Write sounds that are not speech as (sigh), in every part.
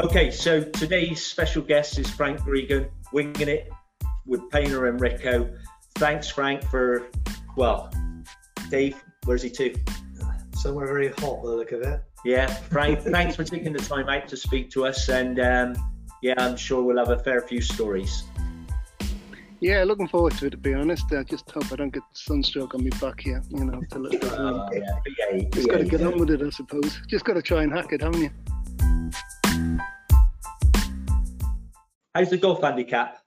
Okay, so today's special guest is Frank Gregan, winging it with Painter and Rico. Thanks, Frank, for well, Dave. Where's he to? Somewhere very hot, by the look of it. Yeah, Frank. (laughs) thanks for taking the time out to speak to us, and um, yeah, I'm sure we'll have a fair few stories. Yeah, looking forward to it. To be honest, I just hope I don't get sunstroke on me back here. You know, to look (laughs) Oh, yeah, yeah, Just yeah, got to get yeah. on with it, I suppose. Just got to try and hack it, haven't you? How's the golf handicap?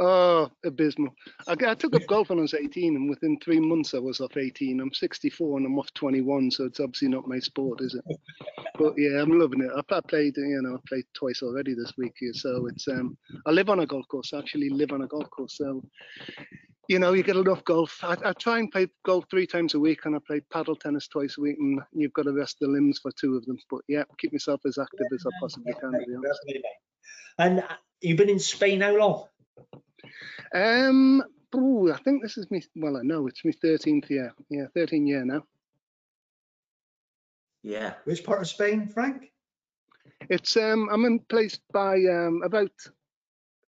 Oh, abysmal. I, I took up golf when I was 18, and within three months I was off 18. I'm 64 and I'm off 21, so it's obviously not my sport, is it? But yeah, I'm loving it. I, played, you know, I played twice already this week so it's. um I live on a golf course. I actually live on a golf course, so you know, you get enough golf. I, I try and play golf three times a week, and I play paddle tennis twice a week, and you've got to rest the limbs for two of them. But yeah, keep myself as active as I possibly can, to be honest. And uh, you've been in Spain how long? Um, ooh, I think this is me. Well, I know it's my 13th year. Yeah, 13 year now. Yeah. Which part of Spain, Frank? It's um, I'm in place by um about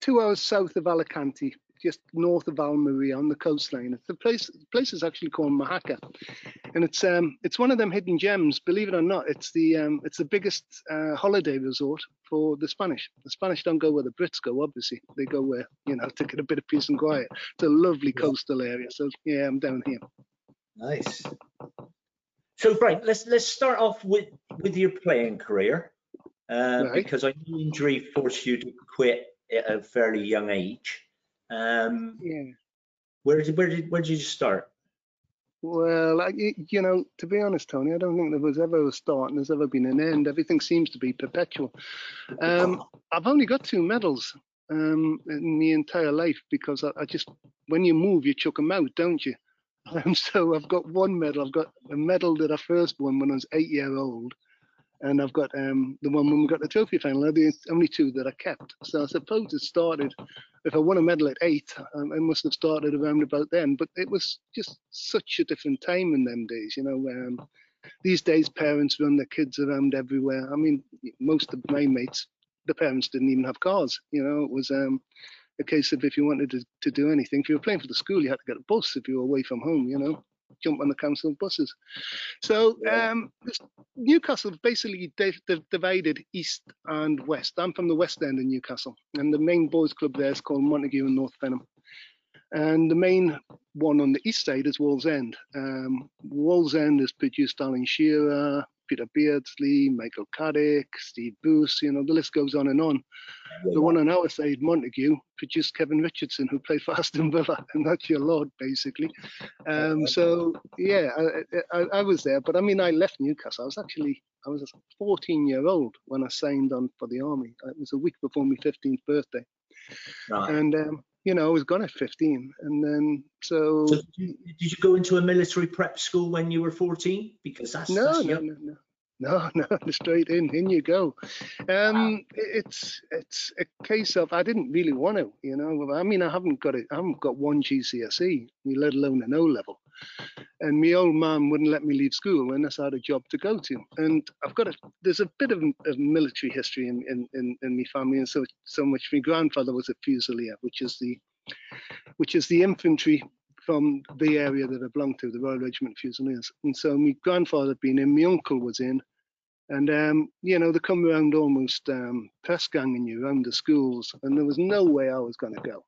two hours south of Alicante, just north of Almeria on the coastline. It's the place. The place is actually called Mojácar, and it's um, it's one of them hidden gems. Believe it or not, it's the um, it's the biggest uh, holiday resort for the Spanish. The Spanish don't go where the Brits go. Obviously, they go where you know to get a bit of peace and quiet. It's a lovely Yeah. coastal area. So yeah, I'm down here. Nice. So Frank, let's let's start off with with your playing career, uh, Right. because I know injury forced you to quit at a fairly young age. Um, Yeah. where did where did where did you start? Well, I, you know, to be honest, Tony, I don't think there was ever a start and there's ever been an end. Everything seems to be perpetual. Um, I've only got two medals um, in the entire life because I, I just, when you move, you chuck them out, don't you? (laughs) Um, so I've got one medal. I've got a medal that I first won when I was eight year old, and I've got um, the one when we got the trophy final. They're the only two that I kept. So I suppose it started. If I won a medal at eight, um, I must have started around about then. But it was just such a different time in them days, you know. Um, these days, parents run their kids around everywhere. I mean, most of my mates, the parents didn't even have cars. You know, it was um, a case of if you wanted to, to do anything, if you were playing for the school, you had to get a bus if you were away from home. You know, jump on the council buses. So um, Newcastle basically di- di- divided east and west. I'm from the west end of Newcastle, and the main boys' club there is called Montague and North Fenham. And the main one on the east side is Wallsend. Um, Wallsend has produced Alan Shearer, Peter Beardsley, Michael Carrick, Steve Booth, you know, the list goes on and on. The one on our side, Montague, produced Kevin Richardson, who played for (laughs) Aston Villa, and that's your lord, basically. Um, so, yeah, I, I, I was there, but I mean, I left Newcastle. I was actually, I was 14 year old when I signed on for the army. It was a week before my 15th birthday. Right. And, um, you know, I was gone at 15. And then, so, So did you, did you go into a military prep school when you were 14? Because that's, no, that's no, no, no. (laughs) No, no, straight in, in you go. Um, it- it's it's a case of I didn't really want to, you know. I mean, I haven't got it. I haven't got one GCSE, let alone an O level. And my old mum wouldn't let me leave school unless I had a job to go to. And I've got a there's a bit of, of military history in, in, in, in my family, and so so much. My grandfather was a fusilier, which is the which is the infantry from the area that I belong to, the Royal Regiment Fusiliers. And so my grandfather had been in, my uncle was in, and um, you know, they come around almost um, press ganging you around the schools, and there was no way I was going to go.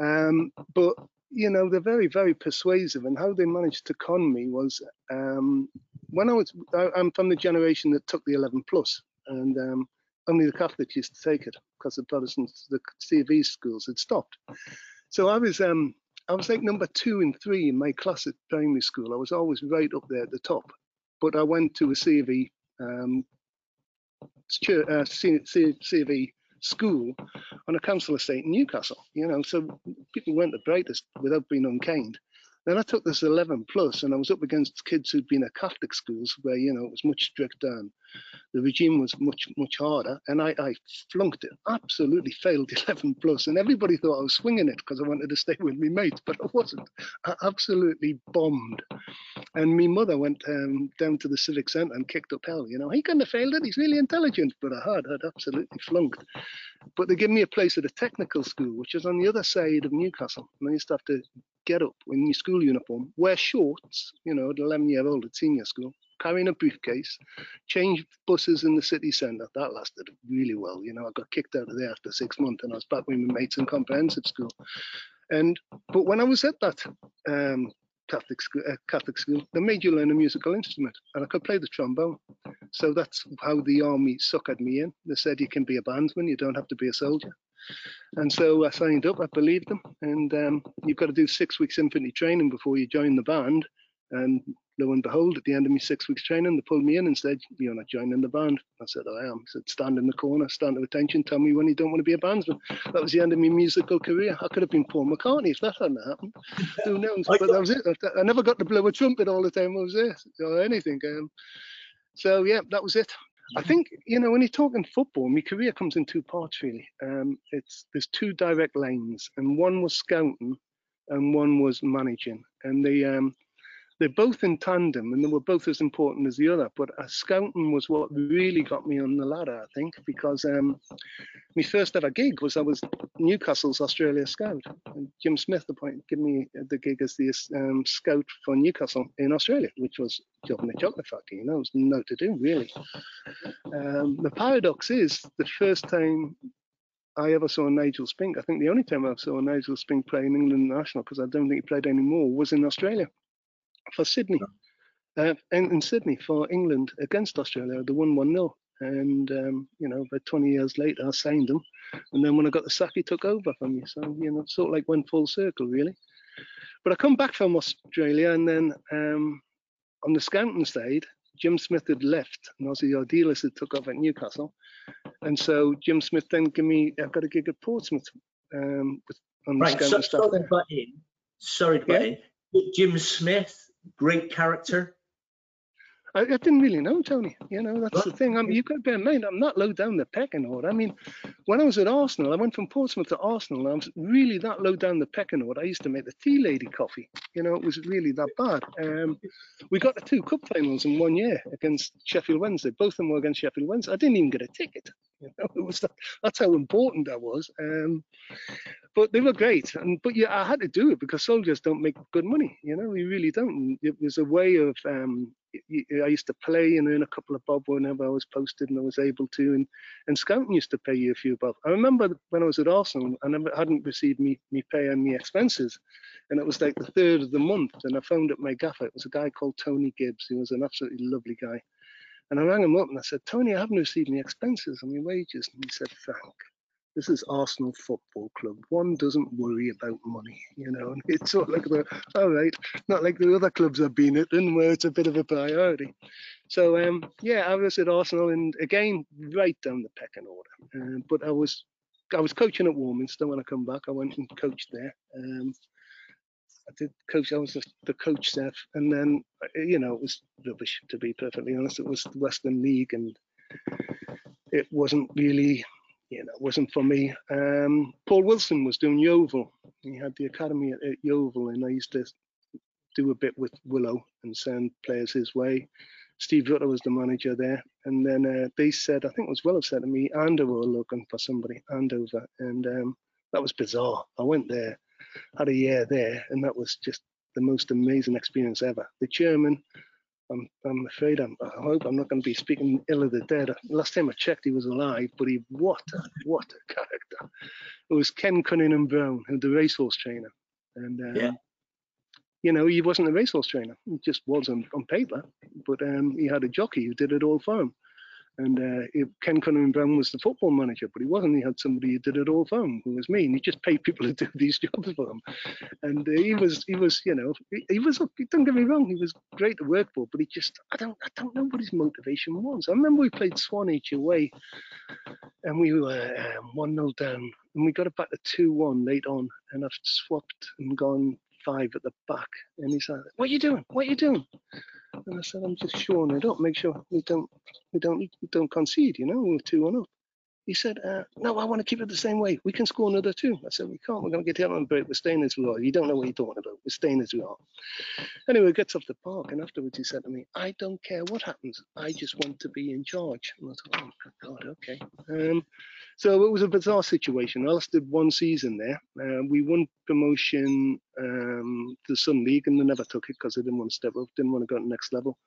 Um, but you know, they're very, very persuasive, and how they managed to con me was um, when I was, I, I'm from the generation that took the 11 plus, and um, only the Catholics used to take it because the Protestants, the CV schools had stopped. So I was, um, I was like number two and three in my class at primary school. I was always right up there at the top. But I went to a CV, um, uh, CV school on a council estate in Newcastle. You know, so people weren't the brightest without being unkind. Then I took this 11 plus, and I was up against kids who'd been at Catholic schools where you know it was much stricter and the regime was much much harder. And I, I flunked it, absolutely failed (laughs) 11 plus, and everybody thought I was swinging it because I wanted to stay (laughs) with me mates, but I wasn't. I absolutely bombed. And my mother went um, down to the civic centre and kicked up hell. You know, he couldn't have failed it. He's really intelligent, but I had, I'd absolutely flunked. But they gave me a place at a technical school, which is on the other side of Newcastle. And I used to have to get up in your school uniform, wear shorts, you know, at 11 year old at senior school, carrying a briefcase, changed buses in the city centre. That lasted really well. You know, I got kicked out of there after six months and I was back with my mates in comprehensive school. And but when I was at that um, Catholic school, uh, Catholic school, they made you learn a musical instrument, and I could play the trombone. So that's how the army suckered me in. They said you can be a bandsman, you don't have to be a soldier. And so I signed up. I believed them, and um, you've got to do six weeks infantry training before you join the band. And lo and behold, at the end of my six weeks training, they pulled me in and said, You're not joining the band. I said, I am. He said, Stand in the corner, stand to attention, tell me when you don't want to be a bandsman. That was the end of my musical career. I could have been Paul McCartney if that hadn't happened. Who knows? (laughs) But that was it. I never got to blow a trumpet all the time I was there or anything. Um, so, yeah, that was it. I think you know when you're talking football, my career comes in two parts really. Um, it's there's two direct lanes, and one was scouting, and one was managing, and the um, they're both in tandem and they were both as important as the other. But uh, scouting was what really got me on the ladder, I think, because um, my first ever gig was I was Newcastle's Australia scout. And Jim Smith appointed, gave me the gig as the um, scout for Newcastle in Australia, which was job in chocolate factory. You know, it was no to do really. Um, the paradox is the first time I ever saw Nigel Spink. I think the only time I saw Nigel Spink play in England national, because I don't think he played anymore, was in Australia for Sydney, uh, in, in, Sydney for England against Australia. They won 1 0. And, um, you know, about 20 years later, I signed him. And then when I got the sack, he took over from me. So, you know, sort of like went full circle, really. But I come back from Australia and then um, on the scouting side, Jim Smith had left and Ossie Ardiles had took over at Newcastle. And so Jim Smith then gave me, I've got a gig at Portsmouth um, with, on right, the scouting so, staff. Sorry, in. sorry to yeah. in. Jim Smith great character? I, I, didn't really know Tony. You know, that's the thing. I mean, you've got to bear in mind, I'm not low down the pecking order. I mean, when I was at Arsenal, I went from Portsmouth to Arsenal, and I was really that low down the pecking order. I used to make the tea lady coffee. You know, it was really that bad. Um, we got the two cup finals in one year against Sheffield Wednesday. Both of them were against Sheffield Wednesday. I didn't even get a ticket. (laughs) You know, it was that, that's how important I was. Um, but they were great. And but yeah, I had to do it because soldiers don't make good money. You know, we really don't. It was a way of. Um, I used to play and earn a couple of bob whenever I was posted and I was able to. And and scouting used to pay you a few bob. I remember when I was at Arsenal, I never hadn't received me me pay and me expenses, and it was like the third of the month. And I phoned up my gaffer. It was a guy called Tony Gibbs. He was an absolutely lovely guy. And I rang him up and I said, Tony, I haven't received any expenses on my wages. And he said, Frank, this is Arsenal Football Club. One doesn't worry about money, you know. And it's sort of like the, all right, not like the other clubs I've been at, and where it's a bit of a priority. So um, yeah, I was at Arsenal, and again, right down the pecking order. Uh, but I was, I was coaching at Warminster when I come back. I went and coached there. Um, I did coach. I was the coach there, and then you know it was rubbish to be perfectly honest. It was the Western League, and it wasn't really, know, it wasn't for me. Um, Paul Wilson was doing Yeovil. He had the academy at, at Yeovil, and I used to do a bit with Willow and send players his way. Steve Rutter was the manager there, and then uh, they said, I think it was Willow said to me, Andover were looking for somebody, Andover, and um, that was bizarre. I went there had a year there, and that was just the most amazing experience ever. The chairman, I'm, I'm afraid I'm, I hope I'm not going to be speaking ill of the dead. Last time I checked, he was alive, but he what a what a character. It was Ken Cunningham Brown, the racehorse trainer, and um, yeah. you know he wasn't a racehorse trainer. He just was on, on paper, but um, he had a jockey who did it all for him. And uh, it, Ken Cunningham Brown was the football manager, but he wasn't. He had somebody who did it all for him, who was me, and he just paid people to do these (laughs) jobs for him. And uh, he was, he was, you know, he, he, was. Don't get me wrong, he was great to work for, but he just, I don't, I don't know what his motivation was. I remember we played Swanage away, and we were um, one 0 down, and we got it back to two one late on, and I've swapped and gone five at the back, and he's like, "What are you doing? What are you (laughs) doing?" And I said, I'm just shoring it up, make sure we don't we don't we don't concede, you know, we're two one up. He said, uh, no, I want to keep it the same way. We can score another two. I said, we can't. We're going to get hit on break. We're staying as we are. You don't know what you're talking about. We're staying as we are. Anyway, he gets off the park, and afterwards he said to me, I don't care what happens. I just want to be in charge. And I thought, oh, good God, okay. Um, so it was a bizarre situation. I lasted one season there. Uh, we won promotion um, to the Sun League, and they never took it because they didn't want to step up, didn't want to go to the next level.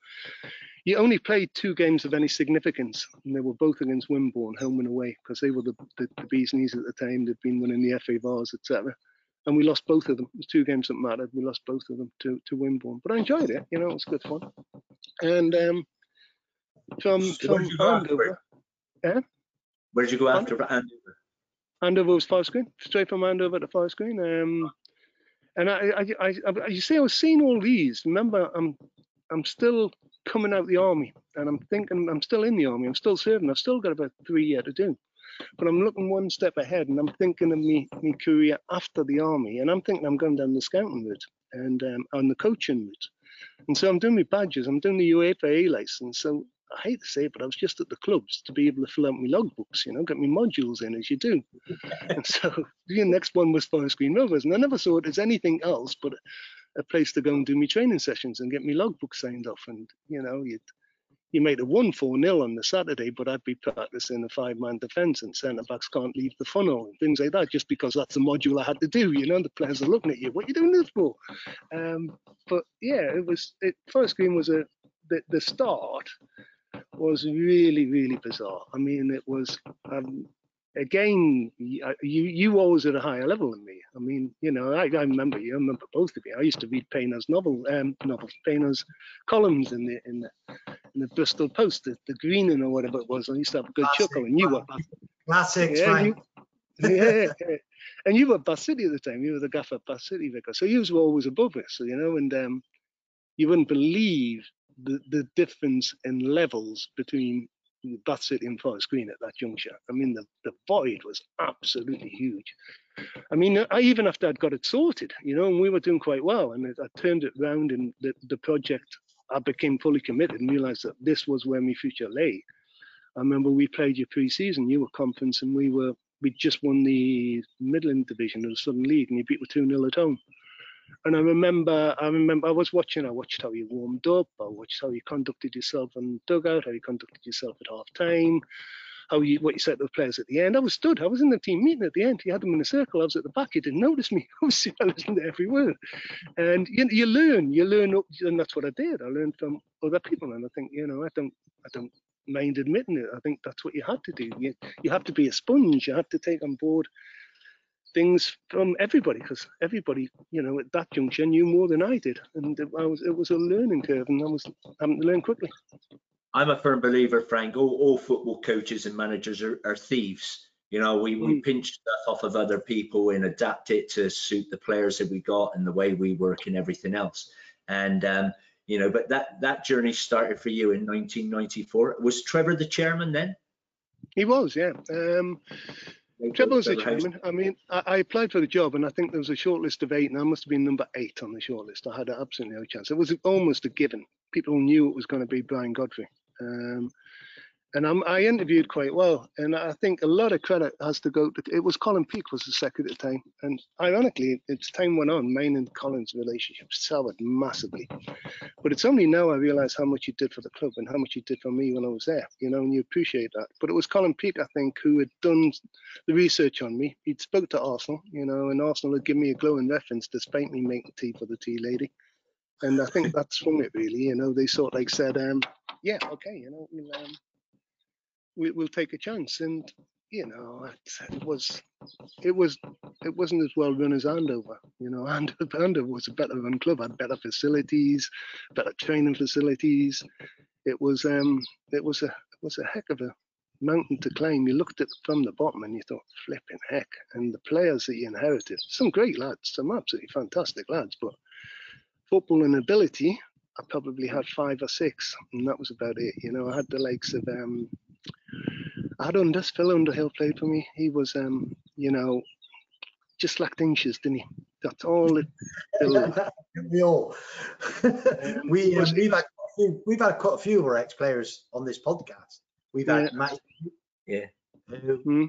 You only played two games of any significance, and they were both against Wimborne, home and away, because they were the, the, the bee's knees at the time. They'd been winning the FA Vase, etc. And we lost both of them. It was two games that mattered. We lost both of them to, to Wimborne. But I enjoyed it. You know, it was good fun. And um, from, So from Andover, after? Where did you go after Andover? Andover was Forest Green, straight from Andover to Forest Green. Um, and I, I, I, I, you see, I was seeing all these. Remember, I'm, I'm still coming out the army, and I'm thinking I'm still in the army. I'm still serving. I've still got about three years to do, but I'm looking one step ahead, and I'm thinking of me, me career after the army, and I'm thinking I'm going down the scouting route and um, on the coaching route. And so I'm doing my badges. I'm doing the UEFA license. So I hate to say it, but I was just at the clubs to be able to fill out my logbooks, you know, get my modules in as you do. (laughs) and so the next one was Forest Green Rovers, and I never saw it as anything else but a place to go and do my training sessions and get my logbook signed off. And you know, you you made a one four nil on the Saturday, but I'd be practicing a five man defence and centre backs can't leave the funnel and things like that, just because that's the module I had to do. You know, the players are looking at you. What are you doing this for? Um, but yeah, it was it. Forest Green was a the, the start was really really bizarre. I mean, it was um, again you you always at a higher level than me. I mean, you know, I, I remember you. I remember both of you. I used to read Payner's novel, um, novels, Payner's columns in the in the in the Bristol Post, the, the Greening or whatever it was. I used to have a good Classic. chuckle, and you were Classics, Yeah, Frank. yeah, yeah. And you were Bath City at the time. You were the gaffer at Bath City vicar. So you were always above us, you know, and um, you wouldn't believe the, the difference in levels between that City and Forest Green at that juncture. I mean, the, the void was absolutely huge. I mean, I even after I'd got it sorted, you know, and we were doing quite well, and I turned it round and the, the project, I became fully committed and realized that this was where my future lay. I remember we played your pre-season, you were conference, and we were we just won the Midland division of the Southern League, and you beat with two 0 at home. And I remember, I remember, I was watching. I watched how you warmed up. I watched how you conducted yourself in dugout, how you conducted yourself at half time, how you what you said to the players at the end. I was stood. I was in the team meeting at the end. You had them in a circle. I was at the back. You didn't notice me. (laughs) Was I listened to every word. And you, you learn. You learn, up, and that's what I did. I learned from other people, and I think you know, I don't, I don't mind admitting it. I think that's what you had to do. You you have to be a sponge. You have to take on board things from everybody because everybody, you know, at that juncture knew more than I did, and it, I was it was a learning curve, and I was having to learn quickly. I'm a firm believer, Frank. All, all football coaches and managers are, are thieves. You know, we, we Mm. pinch stuff off of other people and adapt it to suit the players that we got and the way we work and everything else. And um, you know, but that that journey started for you in 1994. Was Trevor the chairman then? He was, yeah. Um, Trevor was the Trevor House. chairman. I mean, I, I applied for the job, and I think there was a short list of eight, and I must have been number eight on the short list. I had absolutely no chance. It was almost a given. People knew it was going to be Brian Godfrey. Um, and I'm, I interviewed quite well, and I think a lot of credit has to go to. It was Colin Peake was the secretary at the time, and ironically, as time went on, mine and Colin's relationship soured massively. But it's only now I realise how much he did for the club and how much he did for me when I was there, you know, and you appreciate that. But it was Colin Peake, I think, who had done the research on me. He'd spoke to Arsenal, you know, and Arsenal had given me a glowing reference despite me making tea for the tea lady. And I think that's from it really, you know, they sort of like said, um, yeah, okay, you know, um, we, we'll take a chance. And, you know, it, was, it was, it wasn't as well run as Andover, you know, (laughs) Andover, was a better run club, had better facilities, better training facilities. It was, um, it was a, it was a heck of a mountain to climb. You looked at from the bottom and you thought, flipping heck. And the players that you inherited, some great lads, some absolutely fantastic lads, but football and ability, I probably had five or six, and that was about it. You know, I had the likes of um, I had Unders, Phil Underhill played for me. He was, um, you know, just lacked inches, didn't he? (laughs) That's all it. (laughs) We all. we, um, was- we've, had quite a few, we've had quite a few of our ex-players on this podcast. We've had Yeah. Matt, Yeah. who Hmm.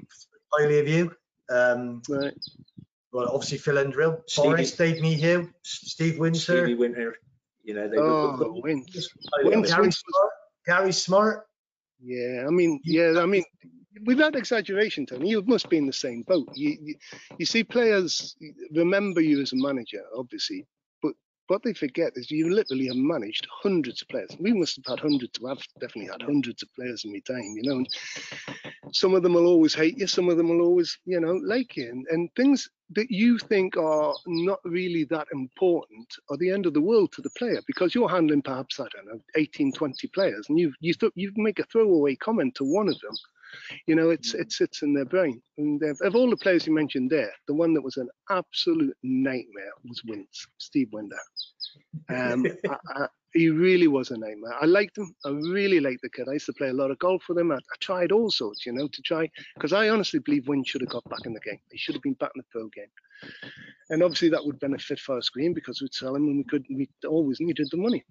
highly of you. Um, Right. well, obviously Phil Underhill, Stevie- Forrest, Dave Meehill, Steve Winter, Stevie Winter, you know, they Oh, were Wince. highly Wince- Gary Smart. Gary Smart. Yeah, I mean, yeah, I mean, without exaggeration, Tony, you must be in the same boat. You, you, you see, players remember you as a manager, obviously, what they forget is you literally have managed hundreds of players. We must have had hundreds. I've definitely had hundreds of players in my time, you know. And some of them will always hate you, some of them will always, you know, like you, and, and things that you think are not really that important are the end of the world to the player because you're handling perhaps I don't know 18, 20 players, and you you th- you make a throwaway comment to one of them. You know, it's it sits in their brain. And of- all the players you mentioned there, the one that was an absolute nightmare was Wince, Steve Winder. Um, (laughs) I, I, he really was a nightmare. I liked him. I really liked the kid. I used to play a lot of golf with him. I, I tried all sorts, you know, to try because I honestly believe Wynn should have got back in the game. He should have been back in the pro game. And obviously that would benefit Forest Green because we'd sell him and we could we always needed the money.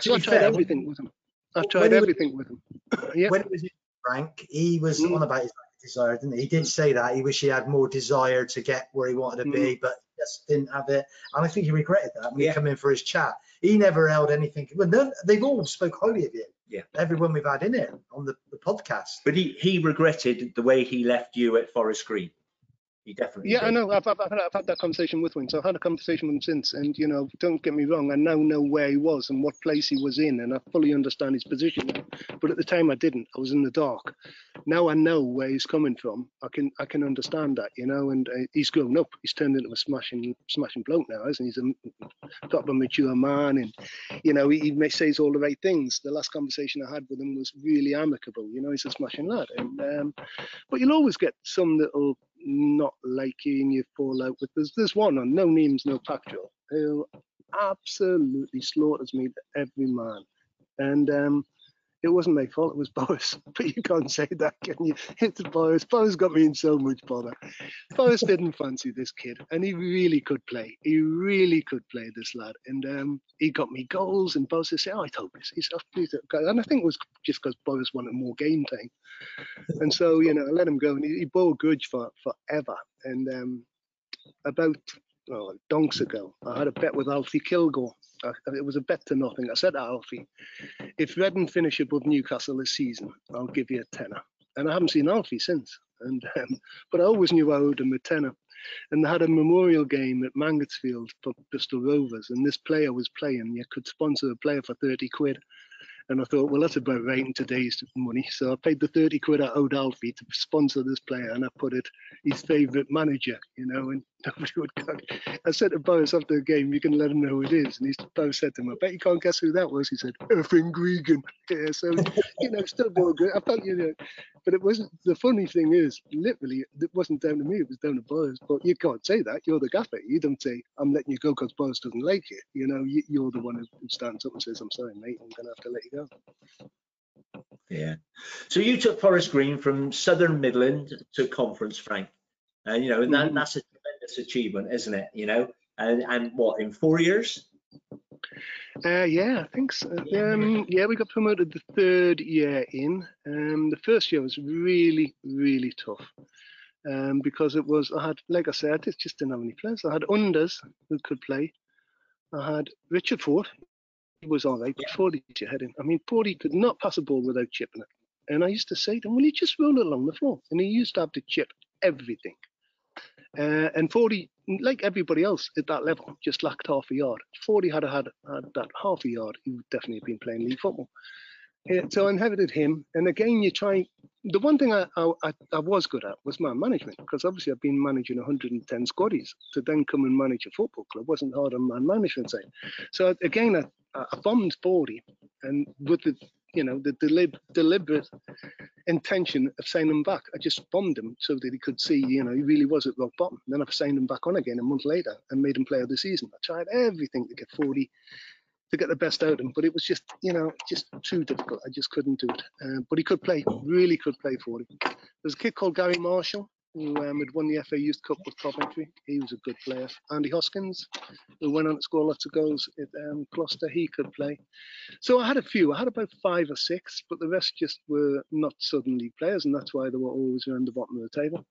So I tried fair, everything with him. I tried he was- everything with him. (coughs) yeah. When was in Frank, he was Mm. on about his desire, didn't he? He did say that. He wished he had more desire to get where he wanted to be, but he just didn't have it. And I think he regretted that when Yeah. he come in for his chat. He never held anything. Well, none, they've all spoke highly of you. Yeah. Everyone we've had in it on the, the podcast. But he, he regretted the way he left you at Forest Green. He definitely Yeah, I know. I've, I've, I've, had, I've had that conversation with him. So I've had a conversation with him since. And, you know, don't get me wrong, I now know where he was and what place he was in. And I fully understand his position now. But at the time I didn't. I was in the dark. Now I know where he's coming from. I can I can understand that, you know. And uh, he's grown up. He's turned into a smashing smashing bloke now, isn't he? He's a proper mature man. And, you know, he, he may says all the right things. The last conversation I had with him was really amicable. You know, he's a smashing lad. And um, But you'll always get some little not like you fall out with there's there's one on no names no patrol who absolutely slaughters me to every man. And um it wasn't my fault it was (laughs) Boris. But you can't say that can you? It's Boris. Boris got me in so much bother. Boris didn't fancy this kid and he really could play. He really could play this lad. And um he got me goals and Boris said oh I told this he's please don't and I think it was just because Boris wanted more game time. And so you know I let him go and he, he bore a grudge for forever. And um about oh, donks ago I had a bet with Alfie Kilgore it was a bet to nothing. I said to Alfie if Reading finish above Newcastle this season I'll give you a tenner. And I haven't seen Alfie since. And um, but I always knew I owed him a tenner. And they had a memorial game at Mangotsfield for Bristol Rovers. And this player was playing. You could sponsor a player for 30 quid and I thought, well, that's about right in today's money. So I paid the 30 quid I owed Alfie to sponsor this player, and I put it his favourite manager, you know, and (laughs) nobody would go. I said to Boris after the game, you can let him know who it is. And he's, Boris said to him, I bet you can't guess who that was. He said, effing Gregan. (laughs) Yeah, so, you know, still good. I felt, you know, but it wasn't, the funny thing is, literally, it wasn't down to me, it was down to Boris. But you can't say that. You're the gaffer. You don't say, I'm letting you go because Boris doesn't like you. You know, you, you're the one who stands up and says, I'm sorry, mate, I'm going to have to let you go. Yeah. So you took Forest Green from Southern Midland to Conference, Frank. And, you know, and that, Mhm. that's a tremendous achievement, isn't it? You know, and, and what, in four years? Uh, yeah, I think so. Yeah. Um, yeah, we got promoted the third year in. Um, the first year was really, really tough um, because it was, I had, like I said, I just didn't have any players. I had unders who could play. I had Richard Ford, he was all right, but Fordy head in. I mean, Fordy could not pass a ball without chipping it. And I used to say to him, will you just roll it along the floor? And he used to have to chip everything. Uh, and Fordy, like everybody else at that level, just lacked half a yard. Fordy had had, had that half a yard, he would definitely have been playing league football. Uh, so I inherited him. And again, you try. The one thing I, I, I- I was good at was man management, because obviously I've been managing 110 squaddies. To then come and manage a football club wasn't hard on man management side. So again, I, I bombed Fordy, and with the you know the delib- deliberate intention of signing him back. I just bombed him so that he could see, you know, he really was at rock bottom. Then I've signed him back on again a month later and made him play of the season. I tried everything to get Fordy, to get the best out of him, but it was just, you know, just too difficult. I just couldn't do it. Uh, but he could play, really could play Fordy. There's a kid called Gary Marshall. Who um, had won the FA Youth Cup with Coventry. He was a good player. Andy Hoskins, who went on to score lots of goals at um, Gloucester. He could play. So I had a few. I had about five or six, but the rest just were not Southern League players, and that's why they were always around the bottom of the table.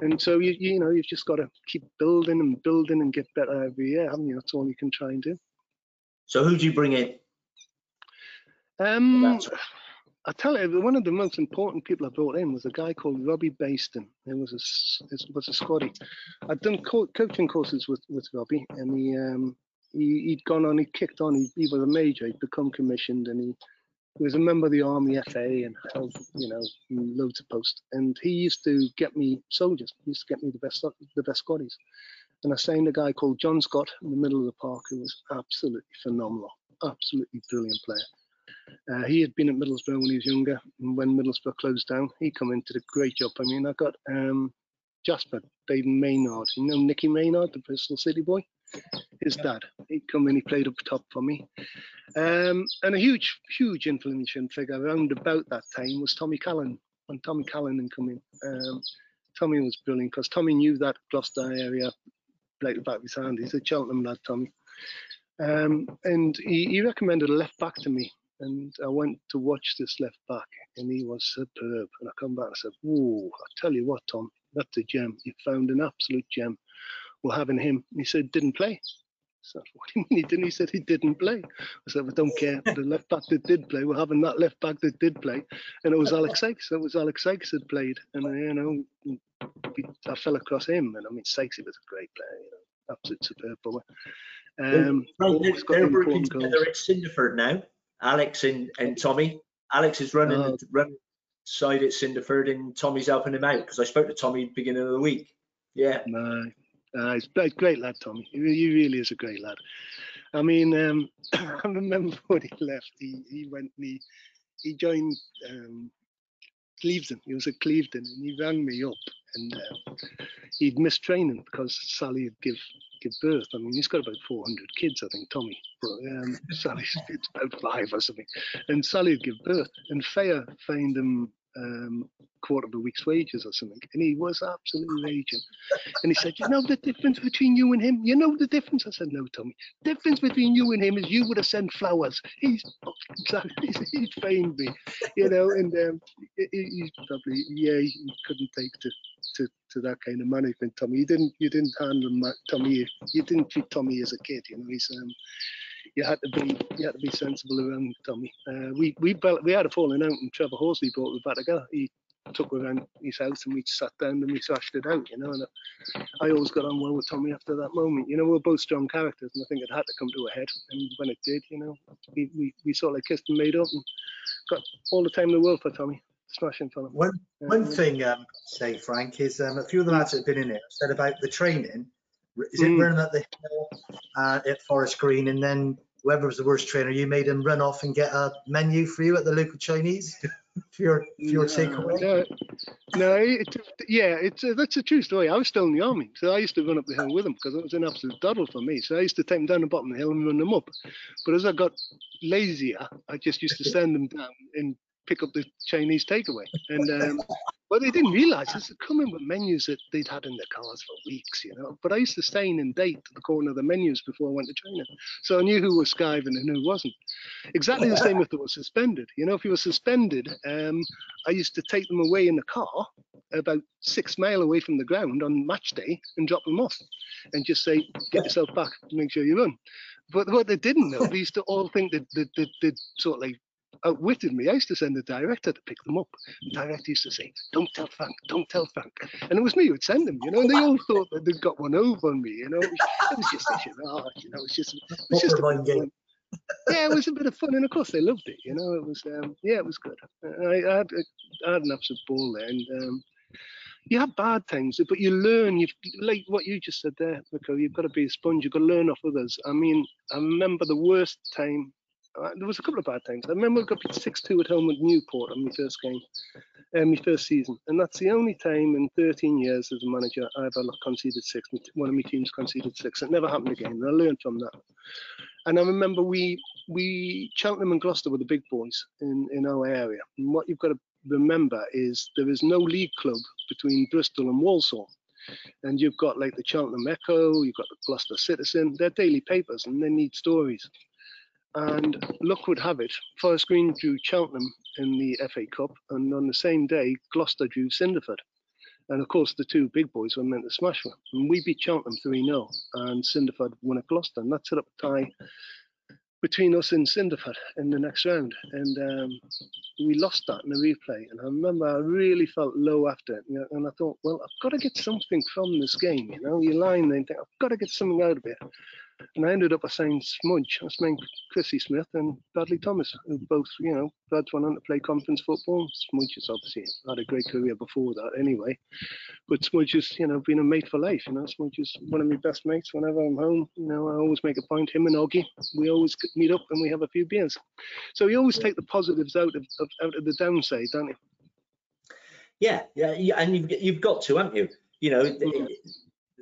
And so you you know you've just got to keep building and building and get better every year, haven't you? That's all you can try and do. So who do you bring in? Um, I tell you, one of the most important people I brought in was a guy called Robbie Baston. He was a is- was a Scotty. I'd done co- coaching courses with with Robbie, and he um he, he'd gone on, he kicked on. He, he was a major. He'd become commissioned, and he, he was a member of the Army FA and held you know loads of posts. And he used to get me soldiers. He used to get me the best the best Scotties. And I signed a guy called John Scott in the middle of the park, who was absolutely phenomenal, absolutely brilliant player. Uh, he had been at Middlesbrough when he was younger, and when Middlesbrough closed down, he come in did a great job. I mean, I got um, Jasper Baden Maynard, you know Nicky Maynard, the Bristol City boy, his dad. He come in, he played up top for me, um, and a huge, huge influential figure around about that time was Tommy Callan. When Tommy Callan come in, um, Tommy was brilliant because Tommy knew that Gloucester area like the back of his hand. He's a Cheltenham lad, Tommy. Um, and he, he recommended a left back to me. And I went to watch this left back, and he was superb. And I come back and I said, "Whoa! I tell you what, Tom, that's a gem. You found an absolute gem. We're having him." And he said, "Didn't play." So what do you mean he didn't? He said he didn't play. I said, "We don't care. The left back that did play, we're having that left back that did play." And it was Alex Sykes. It was Alex Sykes that played, and you know, I fell across him. And I mean, Sykes, he was a great player. You know, absolute superb player. Um, always they're, they're working together at Cinderford now. Alex and, and Tommy. Alex is running Oh. running side at Cinderford, and Tommy's helping him out because I spoke to Tommy beginning of the week. Yeah, No, he's a great lad, Tommy. He he really is a great lad. I mean, um, (coughs) I remember (laughs) when he left, he, he went and he, he joined um, Clevedon. He was at Clevedon and he rang me up and uh, he'd missed training because Sally had give give birth. I mean, he's got about 400 kids, I think, Tommy. But um, (laughs) Sally's it's about five or something. And Sally had give birth and Faya found him um, quarter of a week's wages or something. And he was absolutely raging. And he said, You know the difference between you and him? You know the difference? I said, No, Tommy. Difference between you and him is you would have sent flowers. He's (laughs) he's, he's famed me, you know, and um, he, he- he's probably yeah, he couldn't take to, to, to that kind of management, Tommy. You didn't you didn't handle Tommy. You didn't treat Tommy as a kid, you know. He's um, you had to be you had to be sensible around Tommy. Uh, we we we had a falling out, and Trevor Horsley brought us back together. He took me around his house and we sat down and we thrashed it out, you know. And I always got on well with Tommy after that moment. You know, we we're both strong characters, and I think it had to come to a head. And when it did, you know, we we, we sort of kissed and made up, and got all the time in the world for Tommy. Smashing for. One, one thing, um, say Frank, is um, a few of the lads that have been in here said about the training. Is it Mm. running at the hill uh, at Forest Green, and then whoever was the worst trainer, you made him run off and get a menu for you at the local Chinese (laughs) for your for your takeaway. No, no it, yeah, it's uh, that's a true story. I was still in the army, so I used to run up the hill with them because it was an absolute doddle for me. So I used to take them down the bottom of the hill and run them up. But as I got lazier, I just used to (laughs) send them down and pick up the Chinese takeaway. And um, what they didn't realise is they come in with menus that they'd had in their cars for weeks, you know. But I used to stay in and date the corner of the menus before I went to China, so I knew who was skiving and who wasn't. Exactly the same if they were suspended. You know, if you were suspended, um, I used to take them away in the car about six mile away from the ground on match day and drop them off and just say, get yourself back, make sure you run. But what they didn't know, they used to all think that that that that sort of like outwitted me. I used to send the director to pick them up. The director used to say, don't tell Frank, don't tell Frank. And it was me who'd send them, you know, and they all thought that they'd got one over on me, you know. It was, just a you know, just, it was just a game. yeah, it was a bit of fun, and of course they loved it. You know, it was um, yeah, it was good. I, I had I had an absolute ball there, and um, you have bad things, but you learn. You like what you just said there, Rico. You've got to be a sponge. You've got to learn off others. I mean, I remember the worst time. Uh, there was a couple of bad times. I remember we got beat six two at home at Newport on my first game, uh, my first season, and that's the only time in 13 years as a manager I've ever conceded six. One of my teams conceded six. It never happened again, and I learned from that. And I remember we we Cheltenham and Gloucester were the big boys in, in our area. And what you've got to remember is there is no league club between Bristol and Walsall. And you've got like the Cheltenham Echo, you've got the Gloucester Citizen, they're daily papers and they need stories. And luck would have it, Forest Green drew Cheltenham in the FA Cup, and on the same day, Gloucester drew Cinderford. And of course, the two big boys were meant to smash them. And we beat Cheltenham 3 0, and Cinderford won at Gloucester. And that set up a tie between us and Cinderford in the next round. And um, we lost that in the replay. And I remember I really felt low after it. You and I thought, well, I've got to get something from this game. You know, you're lying there and think, I've got to get something out of it. And I ended up saying Smudge. I was saying Chrissy Smith and Bradley Thomas, who both, you know, Brad's went on to play conference football. Smudge has obviously had a great career before that anyway. But Smudge has, you know, been a mate for life. You know, Smudge is one of my best mates whenever I'm home. You know, I always make a point, him and Oggy, we always meet up and we have a few beers. So you always take the positives out of, of out of the downside, don't you? Yeah, yeah, yeah, and you've you've got to, haven't you? You know, Mm.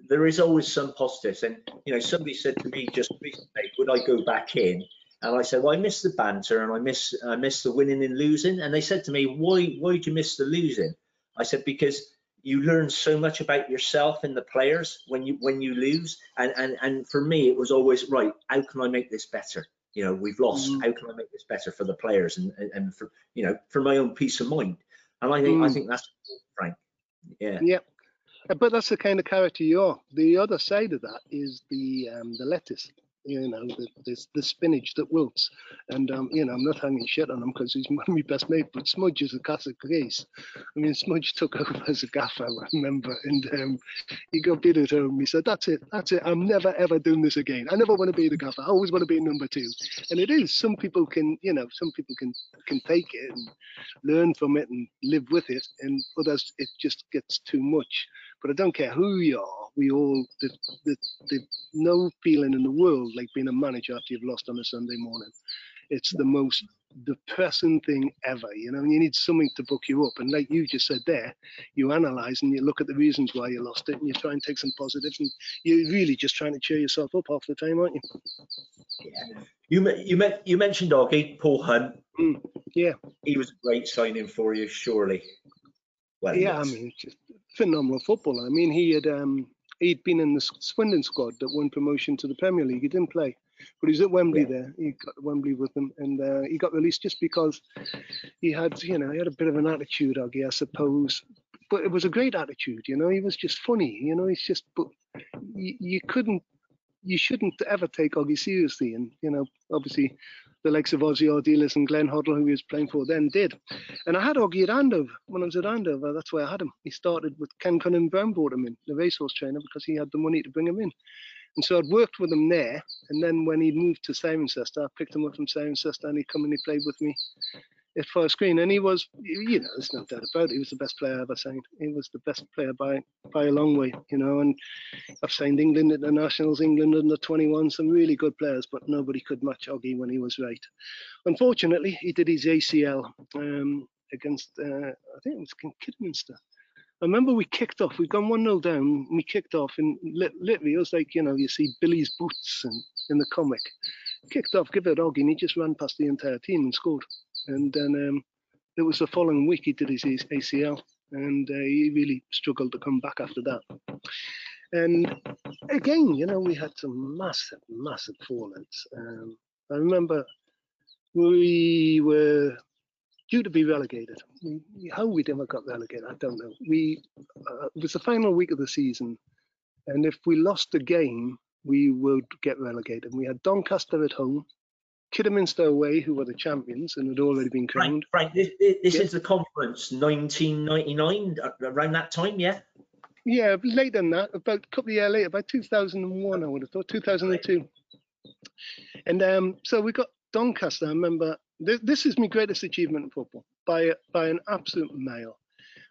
There is always some positives. And you know, somebody said to me just recently, would I go back in? And I said, well, I miss the banter and I miss I miss the winning and losing. And they said to me, why why do you miss the losing? I said because you learn so much about yourself and the players when you when you lose. And and and for me, it was always right. How can I make this better? You know, we've lost. Mm. How can I make this better for the players and and- for you know for my own peace of mind? And I think I Mm. think that's Frank. Yeah. Yeah. But that's the kind of character you are. The other side of that is the um, the lettuce, you know, the, the, the spinach that wilts. And, um, you know, I'm not hanging shit on him because he's (laughs) one of my best mate, but Smudge is a classic case. I mean, Smudge took (laughs) over as a gaffer, I remember, and um, he got bid at home. He said, that's it, that's it. I'm never, ever doing this again. I never want to be the gaffer. I always want to be number two. And it is, some people can, you know, some people can, can take it and learn from it and live with it, and others, it just gets too much but I don't care who you are. We all, the, the, the no feeling in the world like being a manager after you've lost on a Sunday morning. It's the most depressing thing ever, you know. You need something to book you up, and like you just said there, you analyze and you look at the reasons why you lost it, and you try and take some positives, and you're really just trying to cheer yourself up half the time, aren't you? You you met you mentioned Oggy Paul Hunt. Mm, yeah. He was a great signing for you, surely. Well, yeah, I mean, just phenomenal footballer. I mean, he had um, he'd been in the Swindon squad that won promotion to the Premier League. He didn't play, but he was at Wembley Yeah. there. He got Wembley with them, and uh, he got released just because he had, you know, he had a bit of an attitude, Oggy, I suppose. But it was a great attitude, you know. He was just funny, you know. He's just, but you, you couldn't, you shouldn't ever take Oggy seriously, and you know, obviously. The likes of Ossie Ardiles and Glenn Hoddle, who he was playing for then, did. And I had at Andover when I was at Andover. That's why I had him. He started with Ken Cunningham Brown brought him in, the racehorse trainer, because he had the money to bring him in. And so I'd worked with him there. And then when he moved to Cirencester, I picked him up from Cirencester and he come and he played with me at Forest Green. And he was, you know, there's no doubt about it. He was the best player I ever signed. He was the best player by by a long way, you know. And I've signed England internationals, England under 21, some really good players, but nobody could match Oggy when he was right. Unfortunately, he did his ACL um, against, uh, I think it was Kidderminster. I remember we kicked off. We'd gone one 0 down. We kicked off, and literally it was like you know you see Billy's boots in the comic. Kicked off, give it a and he just ran past the entire team and scored. And then um, it was the following week he did his ACL, and uh, he really struggled to come back after that. And again, you know, we had some massive, massive fallouts. Um, I remember we were due to be relegated. We, how we never got relegated, I don't know. We uh, it was the final week of the season, and if we lost the game, we would get relegated. We had Doncaster at home, Kidderminster away, who were the champions and had already been crowned. Frank, Frank, this, this Yeah. is the conference 1999 uh, around that time, yeah. Yeah, later than that, about a couple of years later, about 2001, I would have thought, 2002. And um, so we got Doncaster. I remember this, this is my greatest achievement in football by by an absolute mile.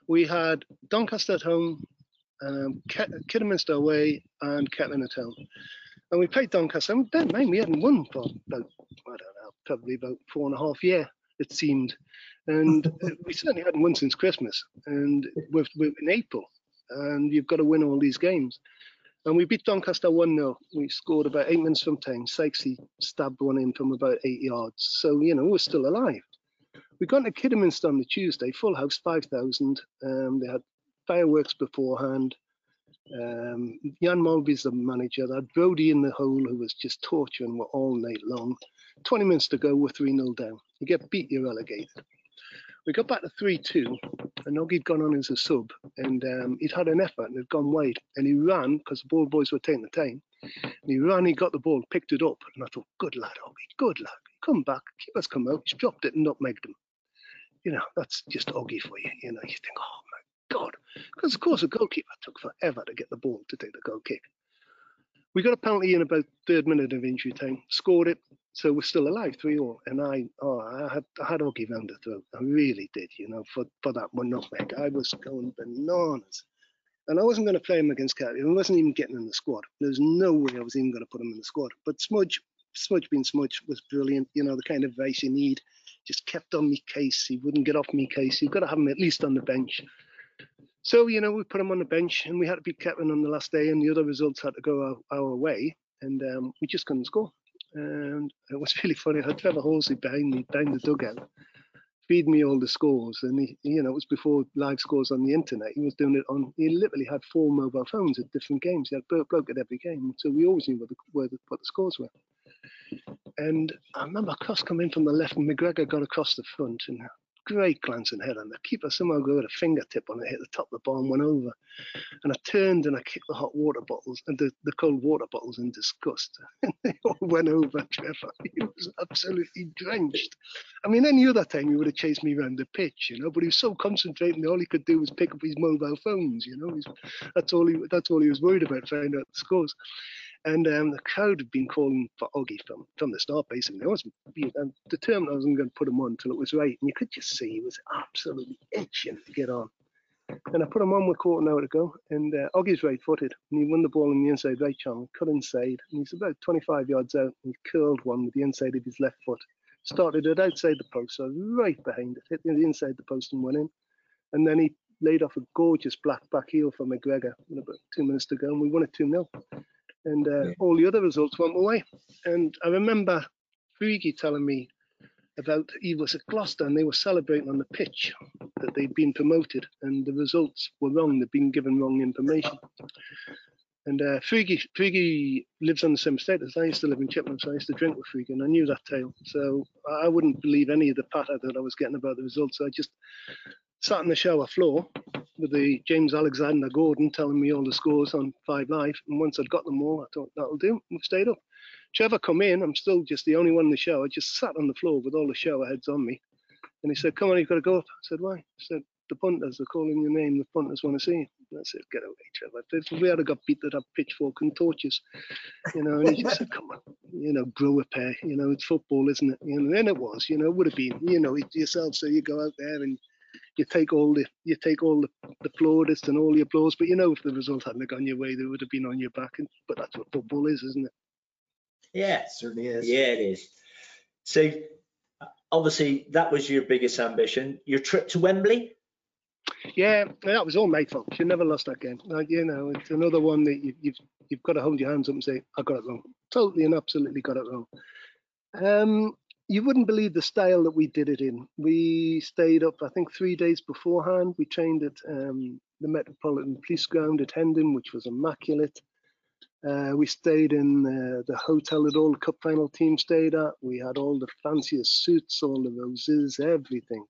We had Doncaster at home, um, Kidderminster away, and Kettering at home. And we played Doncaster. And in mind, we hadn't won for about, I don't know, probably about four and a half year, it seemed. And (laughs) we certainly hadn't won since Christmas. And we're, we're in April and you've got to win all these games. And we beat Doncaster 1 0. We scored about eight minutes from time. Sykesy stabbed one in from about eight yards. So, you know, we're still alive. We got to Kidderminster on the Tuesday, full house, 5,000. Um, they had fireworks beforehand. Um, Jan Molby's the manager. Had Brody in the hole who was just torturing were all night long. 20 minutes to go, we're 3 0 down. You get beat, you're relegated. We got back to 3 2, and Oggy'd gone on as a sub, and um, he'd had an effort and had gone wide. And he ran because the ball boys were taking the time. And he ran, he got the ball, picked it up, and I thought, good lad, Oggy, good lad. Come back, keep us come out. He's dropped it and nutmegged him. You know, that's just Oggy for you. You know, you think, oh God. Because, of course, a goalkeeper took forever to get the ball to take the goal kick. We got a penalty in about third minute of injury time, scored it, so we're still alive, three all. And I, oh, I had, I had Oggy round the throat. I really did, you know, for, for that one nutmeg. I was going bananas. And I wasn't going to play him against Kelly. I wasn't even getting in the squad. There's no way I was even going to put him in the squad. But Smudge, Smudge being Smudge was brilliant. You know, the kind of advice you need. Just kept on me case. He wouldn't get off me case. You've got to have him at least on the bench. So, you know, we put him on the bench and we had to beat Kettering on the last day and the other results had to go our, our way and um, we just couldn't score. And it was (laughs) really funny. I had Trevor Horsley behind me, behind the dugout, feed me all the scores. And he, you know, it was before live scores on the internet. He was doing it on. He literally had four mobile phones at different games. He had a bloke at every game, so we always knew where the, where the, what the scores were. And I remember a cross coming from the left, and McGregor got across the front, and great glancing head, and the keeper somehow got a fingertip on it, hit the top of the bar and went over. And I turned and I kicked the hot water bottles and the, the cold water bottles in disgust. (laughs) And they all went over Trevor. (laughs) He was absolutely drenched. I mean, any other time he would have chased me around the pitch, you know, but he was so concentrating, all he could do was pick up his mobile phones, you know. He's, that's all he that's all he was worried about, finding out the scores. And um, the crowd had been calling for Oggy from, from the start, basically. I was I'm determined I wasn't going to put him on until it was right. And you could just see he was absolutely itching to get on. And I put him on with a quarter an hour to go. And uh, Oggy's right footed. And he won the ball in the inside right channel, cut inside. And he's about 25 yards out. And he curled one with the inside of his left foot. Started it outside the post, so right behind it, hit the inside the post and went in. And then he laid off a gorgeous black back heel for McGregor with about two minutes to go. And we won it 2 0 and uh, yeah. all the other results went away. And I remember Fuigi telling me about he was at Gloucester and they were celebrating on the pitch that they'd been promoted and the results were wrong. They'd been given wrong information. And uh, Fuigi, lives on the same estate as I used to live in Chippenham, so I used to drink with Fuigi, and I knew that tale. So I wouldn't believe any of the patter that I was getting about the results. So I just sat on the shower floor with the James Alexander Gordon telling me all the scores on Five Live. And once I'd got them all, I thought that'll do. We've stayed up. Trevor come in. I'm still just the only one in the shower. Just sat on the floor with all the shower heads on me. And he said, "Come on, you've got to go up." I said, "Why?" He said, "The punters are calling your name. The punters want to see you." I said, "Get away, Trevor. If we had got beat, they'd have pitchfork and torches." You know. And he just said, "Come on, you know, grow a pair. You know, it's football, isn't it?" You know. And it was. You know, it would have been. You know, yourself. So you go out there and you take all the you take all the, the plaudits and all the applause, but you know if the result hadn't gone your way, they would have been on your back. And, but that's what football is, isn't it? Yeah, It certainly is. yeah, it is. So obviously that was your biggest ambition. Your trip to Wembley. Yeah, that was all my fault. You never lost that game. Like, you know, it's another one that you, you've you've got to hold your hands up and say, I got it wrong. Totally and absolutely got it wrong. Um, you wouldn't believe the style that we did it in. We stayed up, I think, three days beforehand. We trained at um, the Metropolitan Police Ground at Hendon, which was immaculate. Uh, we stayed in uh, the hotel that all the cup final team stayed at. We had all the fanciest suits, all the roses, everything.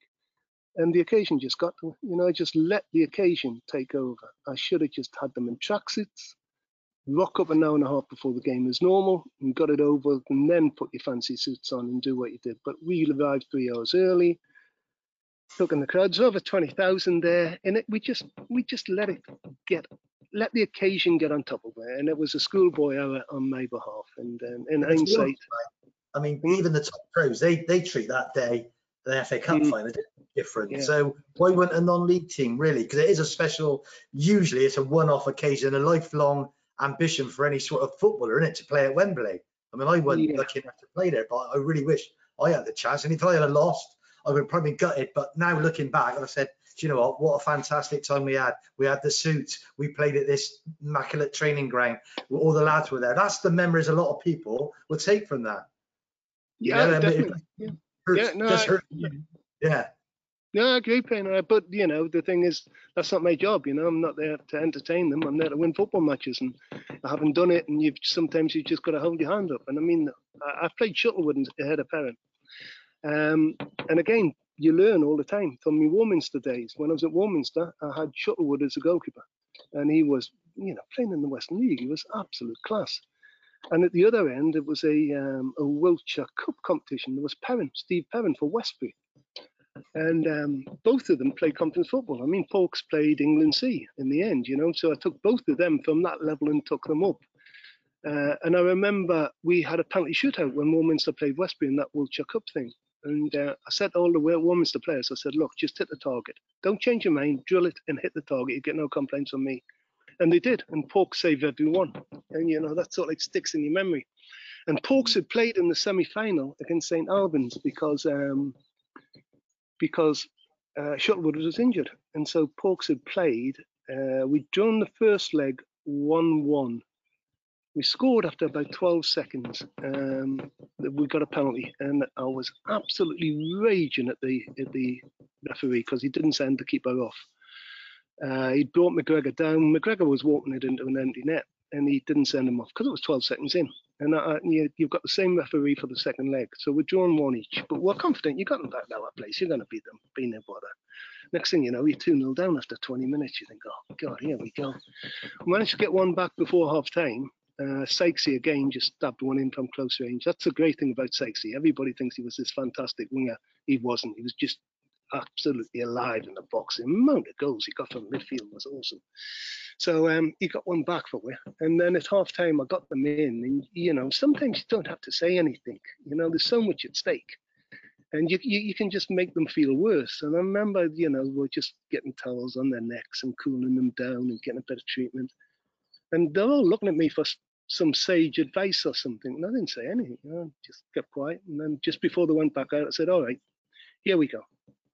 And the occasion just got, you know, I just let the occasion take over. I should have just had them in tracksuits rock up an hour and a half before the game as normal and got it over and then put your fancy suits on and do what you did. But we arrived three hours early, took in the crowds over 20,000 there and it, we just we just let it get let the occasion get on top of it and it was a schoolboy hour on my behalf and um, in hindsight I mean even the top pros they they treat that day the FA Cup mm. final different. Yeah. So why wouldn't a non-league team really? Because it is a special. Usually, it's a one-off occasion, a lifelong ambition for any sort of footballer, in it, to play at Wembley. I mean, I wasn't yeah. lucky enough to play there, but I really wish I had the chance. And if I had lost, I would have probably gutted. But now looking back, I said, you know what? What a fantastic time we had. We had the suits. We played at this immaculate training ground. All the lads were there. That's the memories a lot of people will take from that. Yeah, you know, definitely. yeah. Hurts, yeah, no, I, Yeah. No, I agree, Payne. But you know, the thing is, that's not my job. You know, I'm not there to entertain them. I'm there to win football matches, and I haven't done it. And you've sometimes you've just got to hold your hand up. And I mean, I, played Shuttlewood ahead of Perrin, um, and again, you learn all the time. From my Warminster days, when I was at Warminster, I had Shuttlewood as a goalkeeper, and he was, you know, playing in the Western League. He was absolute class. And at the other end, it was a um, a Wiltshire Cup competition. There was Perrin, Steve Perrin for Westbury and um, both of them played conference football. I mean, Pawkes played England C in the end, you know. So I took both of them from that level and took them up. Uh, and I remember we had a penalty shootout when Warminster played Westbury in that Wiltshire Cup thing. And uh, I said to all the Warminster players, I said, look, just hit the target. Don't change your mind, drill it and hit the target. You get no complaints from me. And they did. And Pawkes saved every one. And, you know, that sort of like sticks in your memory. And Pawkes had played in the semi-final against St. Albans because um, because uh, Shuttlewood was injured. And so Pawkes had played. Uh, we'd drawn the first leg 1 1. We scored after about 12 seconds. Um, we got a penalty, and I was absolutely raging at the at the referee because he didn't send the keeper off. Uh, he brought McGregor down. McGregor was walking it into an empty net, and he didn't send him off because it was 12 seconds in. And uh, you, have got the same referee for the second leg. So we're drawing one each. But we're confident you got them back now at place. You're going to beat them. Be no bother. Next thing you know, you're 2 0 down after 20 minutes. You think, oh, God, here we go. We managed to get one back before half time. Uh, Sykesy again just stabbed one in from close range. That's the great thing about Sykesy. Everybody thinks he was this fantastic winger. He wasn't. He was just absolutely alive in the box. The amount of goals he got from midfield was awesome. So um, he got one back for me. And then at half time, I got them in. And, you know, sometimes you don't have to say anything. You know, there's so much at stake. And you, you, you can just make them feel worse. And I remember, you know, we're just getting towels on their necks and cooling them down and getting a bit of treatment. And they're all looking at me for some sage advice or something. And I didn't say anything, just kept quiet. And then just before they went back out, I said, all right, here we go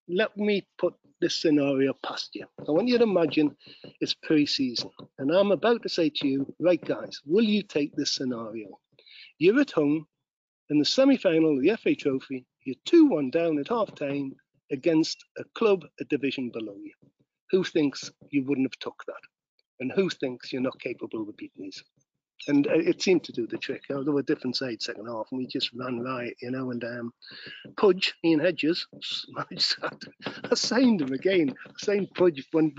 let me put this scenario past you. I want you to imagine it's pre-season, and I'm about to say to you, right, guys, will you take this scenario? You're at home in the semi-final of the FA Trophy. You're two-one down at half-time against a club a division below you. Who thinks you wouldn't have took that? And who thinks you're not capable of beating these? And uh, it seemed to do the trick. Know, there were different sides second half, and we just ran right, you know. And um, Pudge, Ian Hedges, I (laughs) (laughs) signed him again. I signed Pudge when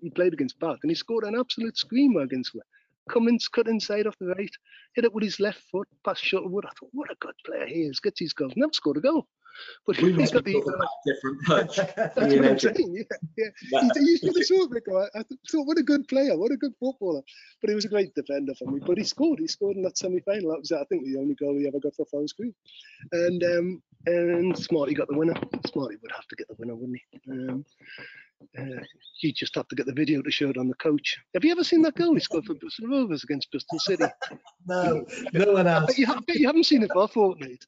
he played against Bath, and he scored an absolute screamer against me. Cummins cut inside off the right, hit it with his left foot past Shuttlewood. I thought, what a good player he is. Gets his goals. Never scored a goal. But we (laughs) he's got the uh, different punch. (laughs) That's what I'm saying. Yeah, yeah. He, he should have scored, I, I thought, what a good player, what a good footballer. But he was a great defender for me. But he scored. He scored in that semi-final. That was, I think, the only goal he ever got for Forest Green. And um, and Smarty got the winner. Smarty would have to get the winner, wouldn't he? Um, uh, you just have to get the video to show it on the coach. Have you ever seen that goal he scored for Bristol Rovers against Bristol City? (laughs) no, no one else. You, have, you haven't seen it for a fortnight.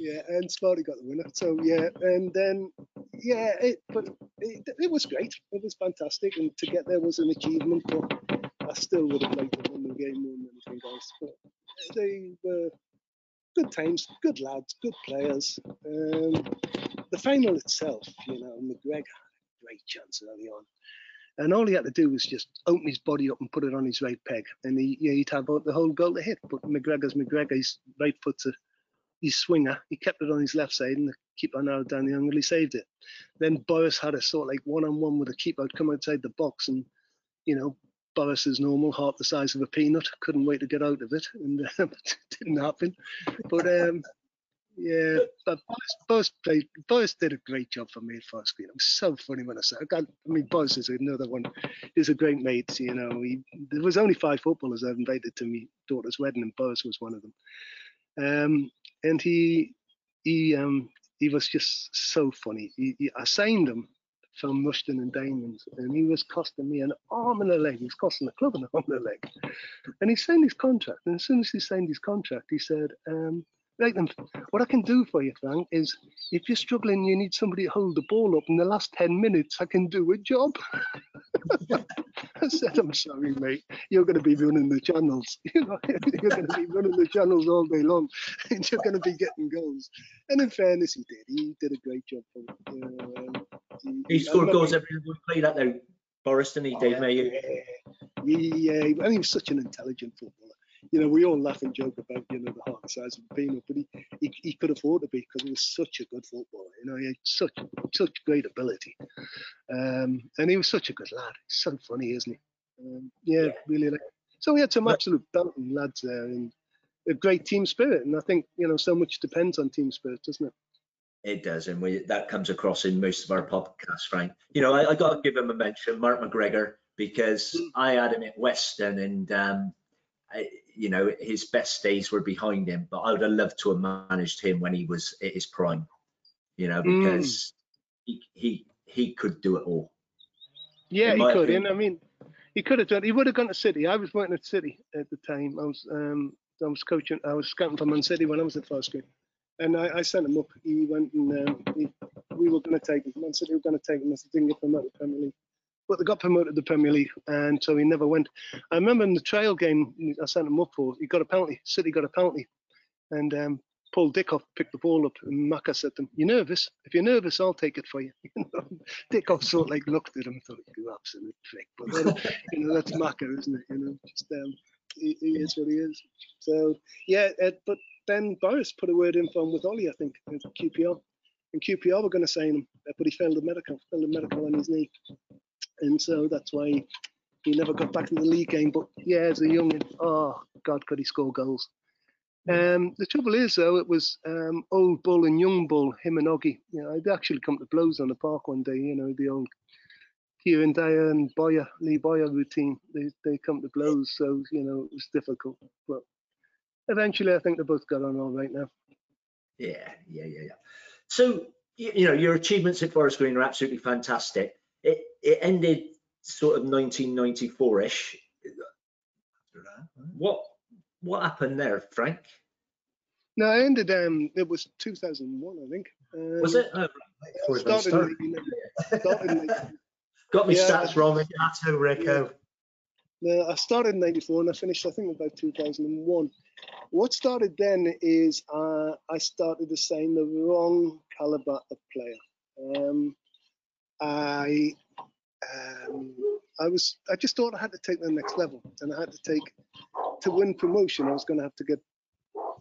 Yeah, and Smarty got the winner. So yeah, and then yeah, it, but it, it, was great. It was fantastic, and to get there was an achievement. But I still would have liked to win the game more than anything else. But they were good times, good lads, good players. Um, the final itself, you know, McGregor had a great chance early on. And all he had to do was just open his body up and put it on his right peg. And he, he'd have the whole goal to hit. But McGregor's McGregor, his right foot's a his swinger. He kept it on his left side and the keeper narrowed down the angle. He saved it. Then Boris had a sort of like one on one with the keeper. I'd come outside the box and, you know, Boris is normal, heart the size of a peanut. Couldn't wait to get out of it, and (laughs) uh, it didn't happen. But um, yeah, but Boris, Boris played. Boris did a great job for me at Forest Green. It was so funny when I said, I, I mean, Boris is another one. He's a great mate. You know, he, there was only five footballers I invited to my daughter's wedding, and Boris was one of them. Um, and he he um he was just so funny. He, he, I signed him from Rushden and Diamonds, and he was costing me an arm and a leg. He was costing the club an arm and a leg. And he signed his contract, and as soon as he signed his contract, he said, um, Right then, what I can do for you, Frank, is if you're struggling, you need somebody to hold the ball up in the last 10 minutes, I can do a job. (laughs) I said, I'm sorry, mate. You're going to be running the channels. You (laughs) know, you're going to be running the channels all day long, (laughs) and you're going to be getting goals. And in fairness, he did. He did a great job. For him. You know, um, he, he scored goals every time we played that though, Boris, didn't he, Dave oh, Mayhew? Yeah, yeah, and he was such an intelligent footballer. You know, we all laugh and joke about you know the heart size of a peanut, but he, he, he could afford to be because he was such a good footballer. You know, he had such such great ability, um, and he was such a good lad. He's so funny, isn't he? Um, yeah, yeah, really. Like, so we had some absolute belting lads there, and a great team spirit. And I think you know so much depends on team spirit, doesn't it? It does, and we, that comes across in most of our podcasts, Frank. You know, I, I got to give him a mention, Mark McGregor, because mm. I had him at Weston, and um, I, you know his best days were behind him. But I would have loved to have managed him when he was at his prime. You know, mm. because mm. he he he could do it all. Yeah, he could, opinion. and I mean, he could have done. He would have gone to City. I was working at City at the time. I was um, I was coaching. I was scouting for Man City when I was at Forest Green and I, I, sent him up. He went and um, he, we were going to take him. Man City were going to take him. I said, didn't get promoted to the Premier League. But they got promoted to the Premier League, and so he never went. I remember in the trial game I sent him up for, he got a penalty. City got a penalty, and um, Paul Dickov picked the ball up, and Maka said to him, "You're nervous? If you're nervous, I'll take it for you." (laughs) Dickov sort of like looked at him and thought, "You absolute prick," but you know that's Maka, isn't it? You know, just um, he, he, is what he is. So yeah, uh, but then Boris put a word in for him with Ollie, I think, with QPR. And QPR were going to sign him, but he failed the medical, failed the medical on his knee. And so that's why he never got back in the league game. But yeah, as a young, oh God, could he score goals? Um, the trouble is, though, it was um, old bull and young bull, him and Oggy. You know, I'd actually come to blows on the park one day. You know, the old Kieran Dyer and Bowyer, Lee Bowyer routine. They they come to blows, so you know it was difficult. But eventually, I think they both got on all right now. Yeah, yeah, yeah, yeah. So you know, your achievements at Forest Green are absolutely fantastic. It it ended sort of 1994ish. What what happened there, Frank? No, it ended. Um, it was 2001, I think. Um, was it? Oh, right. started, started. started (laughs) Got me yeah, stats wrong. That's Rico. No, I started in 94 and I finished, I think, about 2001. What started then is uh, I started to sign the wrong caliber of player. Um, I um, I was I just thought I had to take the next level, and I had to take to win promotion. I was going to have to get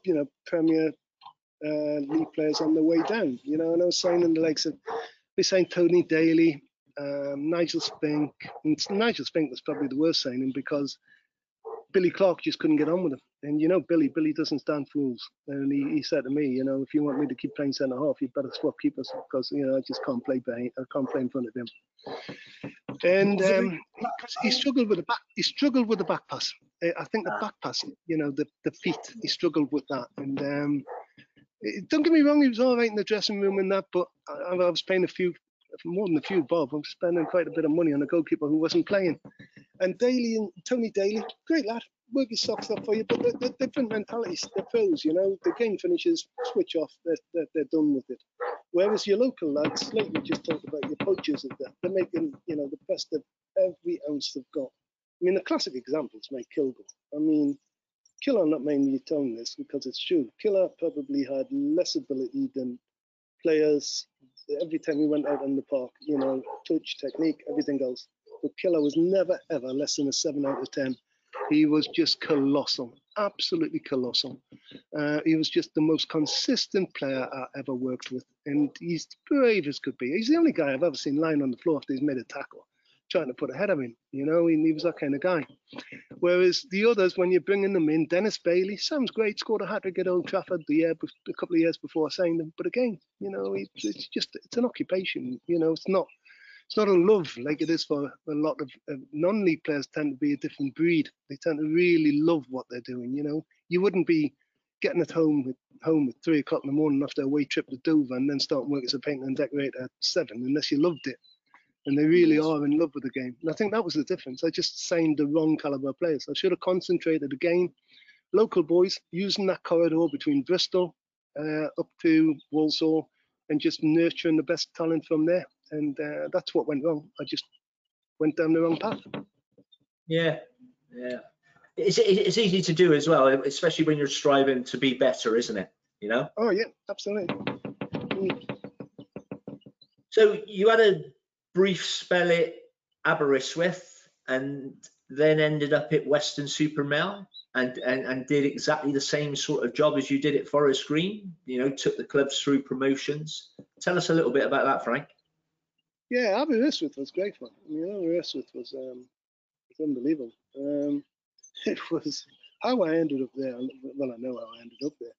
you know Premier uh, League players on the way down. You know, and I was signing the likes of we signed Tony Daly, um, Nigel Spink. And Nigel Spink was probably the worst signing because Billy Clark just couldn't get on with him. And you know, Billy, Billy doesn't stand fools. And he, he said to me, you know, if you want me to keep playing centre half, you better swap keepers because you know I just can't play behind, I can't play in front of him. And um, he struggled with the back. He struggled with the back pass. I think the back pass, you know, the the feet. He struggled with that. And um, don't get me wrong, he was all right in the dressing room and that, but I, I was playing a few more than a few bob. I'm spending quite a bit of money on a goalkeeper who wasn't playing. And Daly and Tony Daly, great lad, work his socks off for you, but they're different mentalities. They're pros, you know. The game finishes, switch off, they're, they're, they're, done with it. Whereas your local lads, like we just talked about, your poachers of that, they're making, you know, the best of every ounce they've got. I mean, the classic example is Mike Kilgour. I mean, Killer, not mainly telling this because it's true. Killer probably had less ability than players every time we went out in the park, you know, touch, technique, everything else. But Killer was never, ever less than a 7 out of 10. He was just colossal, absolutely colossal. Uh, he was just the most consistent player I ever worked with. And he's brave as could be. He's the only guy I've ever seen lying on the floor after he's made a tackle trying to put ahead of him. You know, he, he was that kind of guy. Whereas the others, when you're bringing them in, Dennis Bailey sounds great, scored a hat trick at Old Trafford the year, a couple of years before I signed him. But again, you know, it's, it's just it's an occupation. You know, it's not it's not a love like it is for a lot of non-league players. Tend to be a different breed. They tend to really love what they're doing. You know, you wouldn't be getting at home with home at three o'clock in the morning after a away trip to Dover and then starting work as a painter and decorator at seven unless you loved it and they really are in love with the game. And I think that was the difference. I just signed the wrong caliber players. I should have concentrated again. Local boys using that corridor between Bristol uh, up to Walsall and just nurturing the best talent from there. And uh, that's what went wrong. I just went down the wrong path. Yeah, yeah. It's, it's easy to do as well, especially when you're striving to be better, isn't it? You know. Oh yeah, absolutely. Mm. So you had a brief spell at Aberystwyth and then ended up at Weston Super and, and, and did exactly the same sort of job as you did at Forest Green, you know, took the clubs through promotions. Tell us a little bit about that, Frank. Yeah, Aberystwyth was great fun. I mean, Aberystwyth was, um, was unbelievable. Um, (laughs) it was how I ended up there. Well, I know how I ended up there.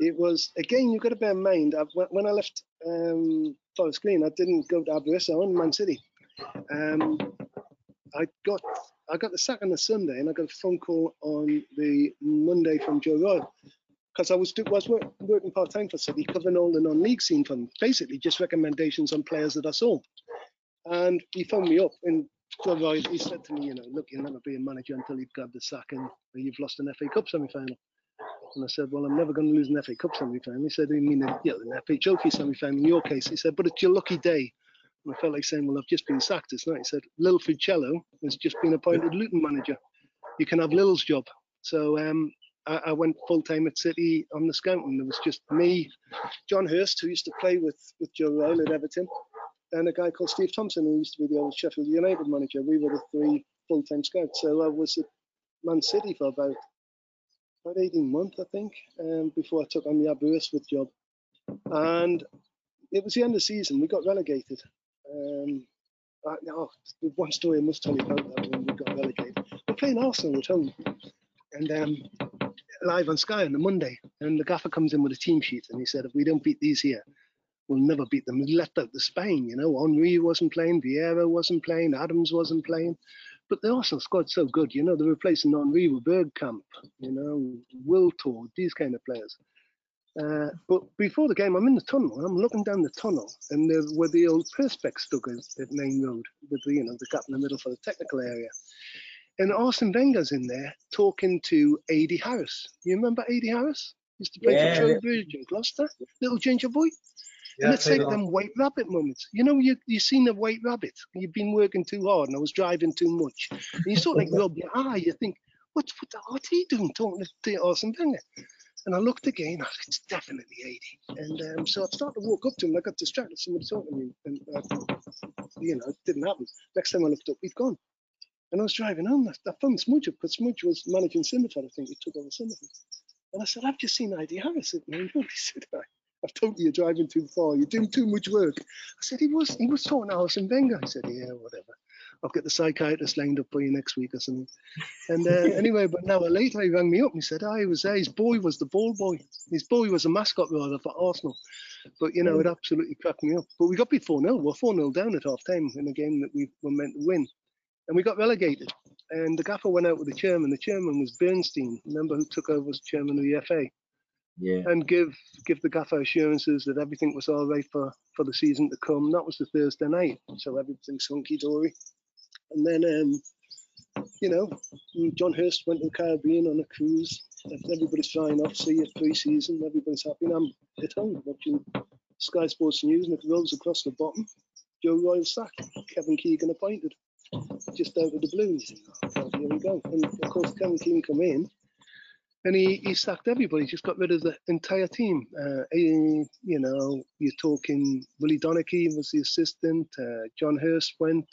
It was, again, you've got to bear in mind, when I left um, Forest Green, I didn't go to Aberystwyth, I went to Man City. Um, I got I got the sack on the Sunday, and I got a phone call on the Monday from Joe Royle because I was do, was work, working part time for City, covering all the non-league scene for them, basically just recommendations on players that I saw. And he phoned me up, and Joe Royle he said to me, you know, look, you'll never be a manager until you've got the sack and you've lost an FA Cup semi-final. And I said, well, I'm never going to lose an FA Cup semi-final. He said, you mean you know, an FA Trophy semi-final in your case? He said, but it's your lucky day. And I felt like saying, well, I've just been sacked this night. He said, Lil Fuccillo has just been appointed Luton manager. You can have Lil's job. So um, I, I, went full time at City on the scouting. There was just me, John Hurst, who used to play with, with Joe Royle at Everton, and a guy called Steve Thompson, who used to be the old Sheffield United manager. We were the three full time scouts. So I was at Man City for about about 18 months, I think, um, before I took on the Aberystwyth job. And it was the end of the season. We got relegated. Um, uh, oh, one story I must tell you about that when we got relegated. We're playing Arsenal at home, and um, live on Sky on the Monday, and the gaffer comes in with a team sheet, and he said, if we don't beat these here, we'll never beat them. He left out the Spain, you know, Henry wasn't playing, Vieira wasn't playing, Adams wasn't playing. But the Arsenal squad's so good, you know, they're replacing Henry with Bergkamp, you know, Wiltord, these kind of players. Uh, but before the game, I'm in the tunnel. I'm looking down the tunnel, and there where the old perspex stuck at Maine Road, with the you know the gap in the middle for the technical area. And Arsene Wenger's in there talking to Adi Harris. You remember Adi Harris? Used to play yeah, for Trowbridge and Gloucester, little ginger boy. Yeah, and it's like them white rabbit moments. You know, you you seen a white rabbit. You've been working too hard, and I was driving too much. And you sort of like rub your eye. You think, what, what, what's he doing talking to Arsene Wenger? And I looked again, oh, it's definitely Adi. And um, so I started to walk up to him. I got distracted. Somebody talking to me. And, uh, you know, it didn't happen. Next time I looked up, he'd gone. And I was driving home. I, I phoned Smudge up because Smudge was managing Cinderford, I think. He took over Cinderford. And I said, I've just seen Adi Harris Main (laughs) He said, I've told you you're driving too far. You're doing too much work. I said, he was he was talking to Arsene Wenger. I said, yeah, whatever. I'll get the psychiatrist lined up for you next week or something. And uh, (laughs) anyway, but an hour later he rang me up and he said, he was there. His boy was the ball boy. His boy was a mascot rather for Arsenal. But, you know, it absolutely cracked me up. But we got beat 4 0. We're 4 0 down at half time in a game that we were meant to win. And we got relegated. And the gaffer went out with the chairman. The chairman was Bernstein. Remember who took over as chairman of the FA? Yeah. And give give the gaffer assurances that everything was all right for, for the season to come. That was the Thursday night. So everything's hunky dory. And then, um, you know, John Hurst went to the Caribbean on a cruise. Everybody's flying off, see it pre-season. Everybody's happy. And I'm at home watching Sky Sports News, and it rolls across the bottom. Joe Royle sacked, Kevin Keegan appointed, just out of the blue. Here we go. And of course, Kevin Keegan come in, and he, he sacked everybody. He Just got rid of the entire team. Uh, you know, you're talking Willie Donachie was the assistant. Uh, John Hurst went.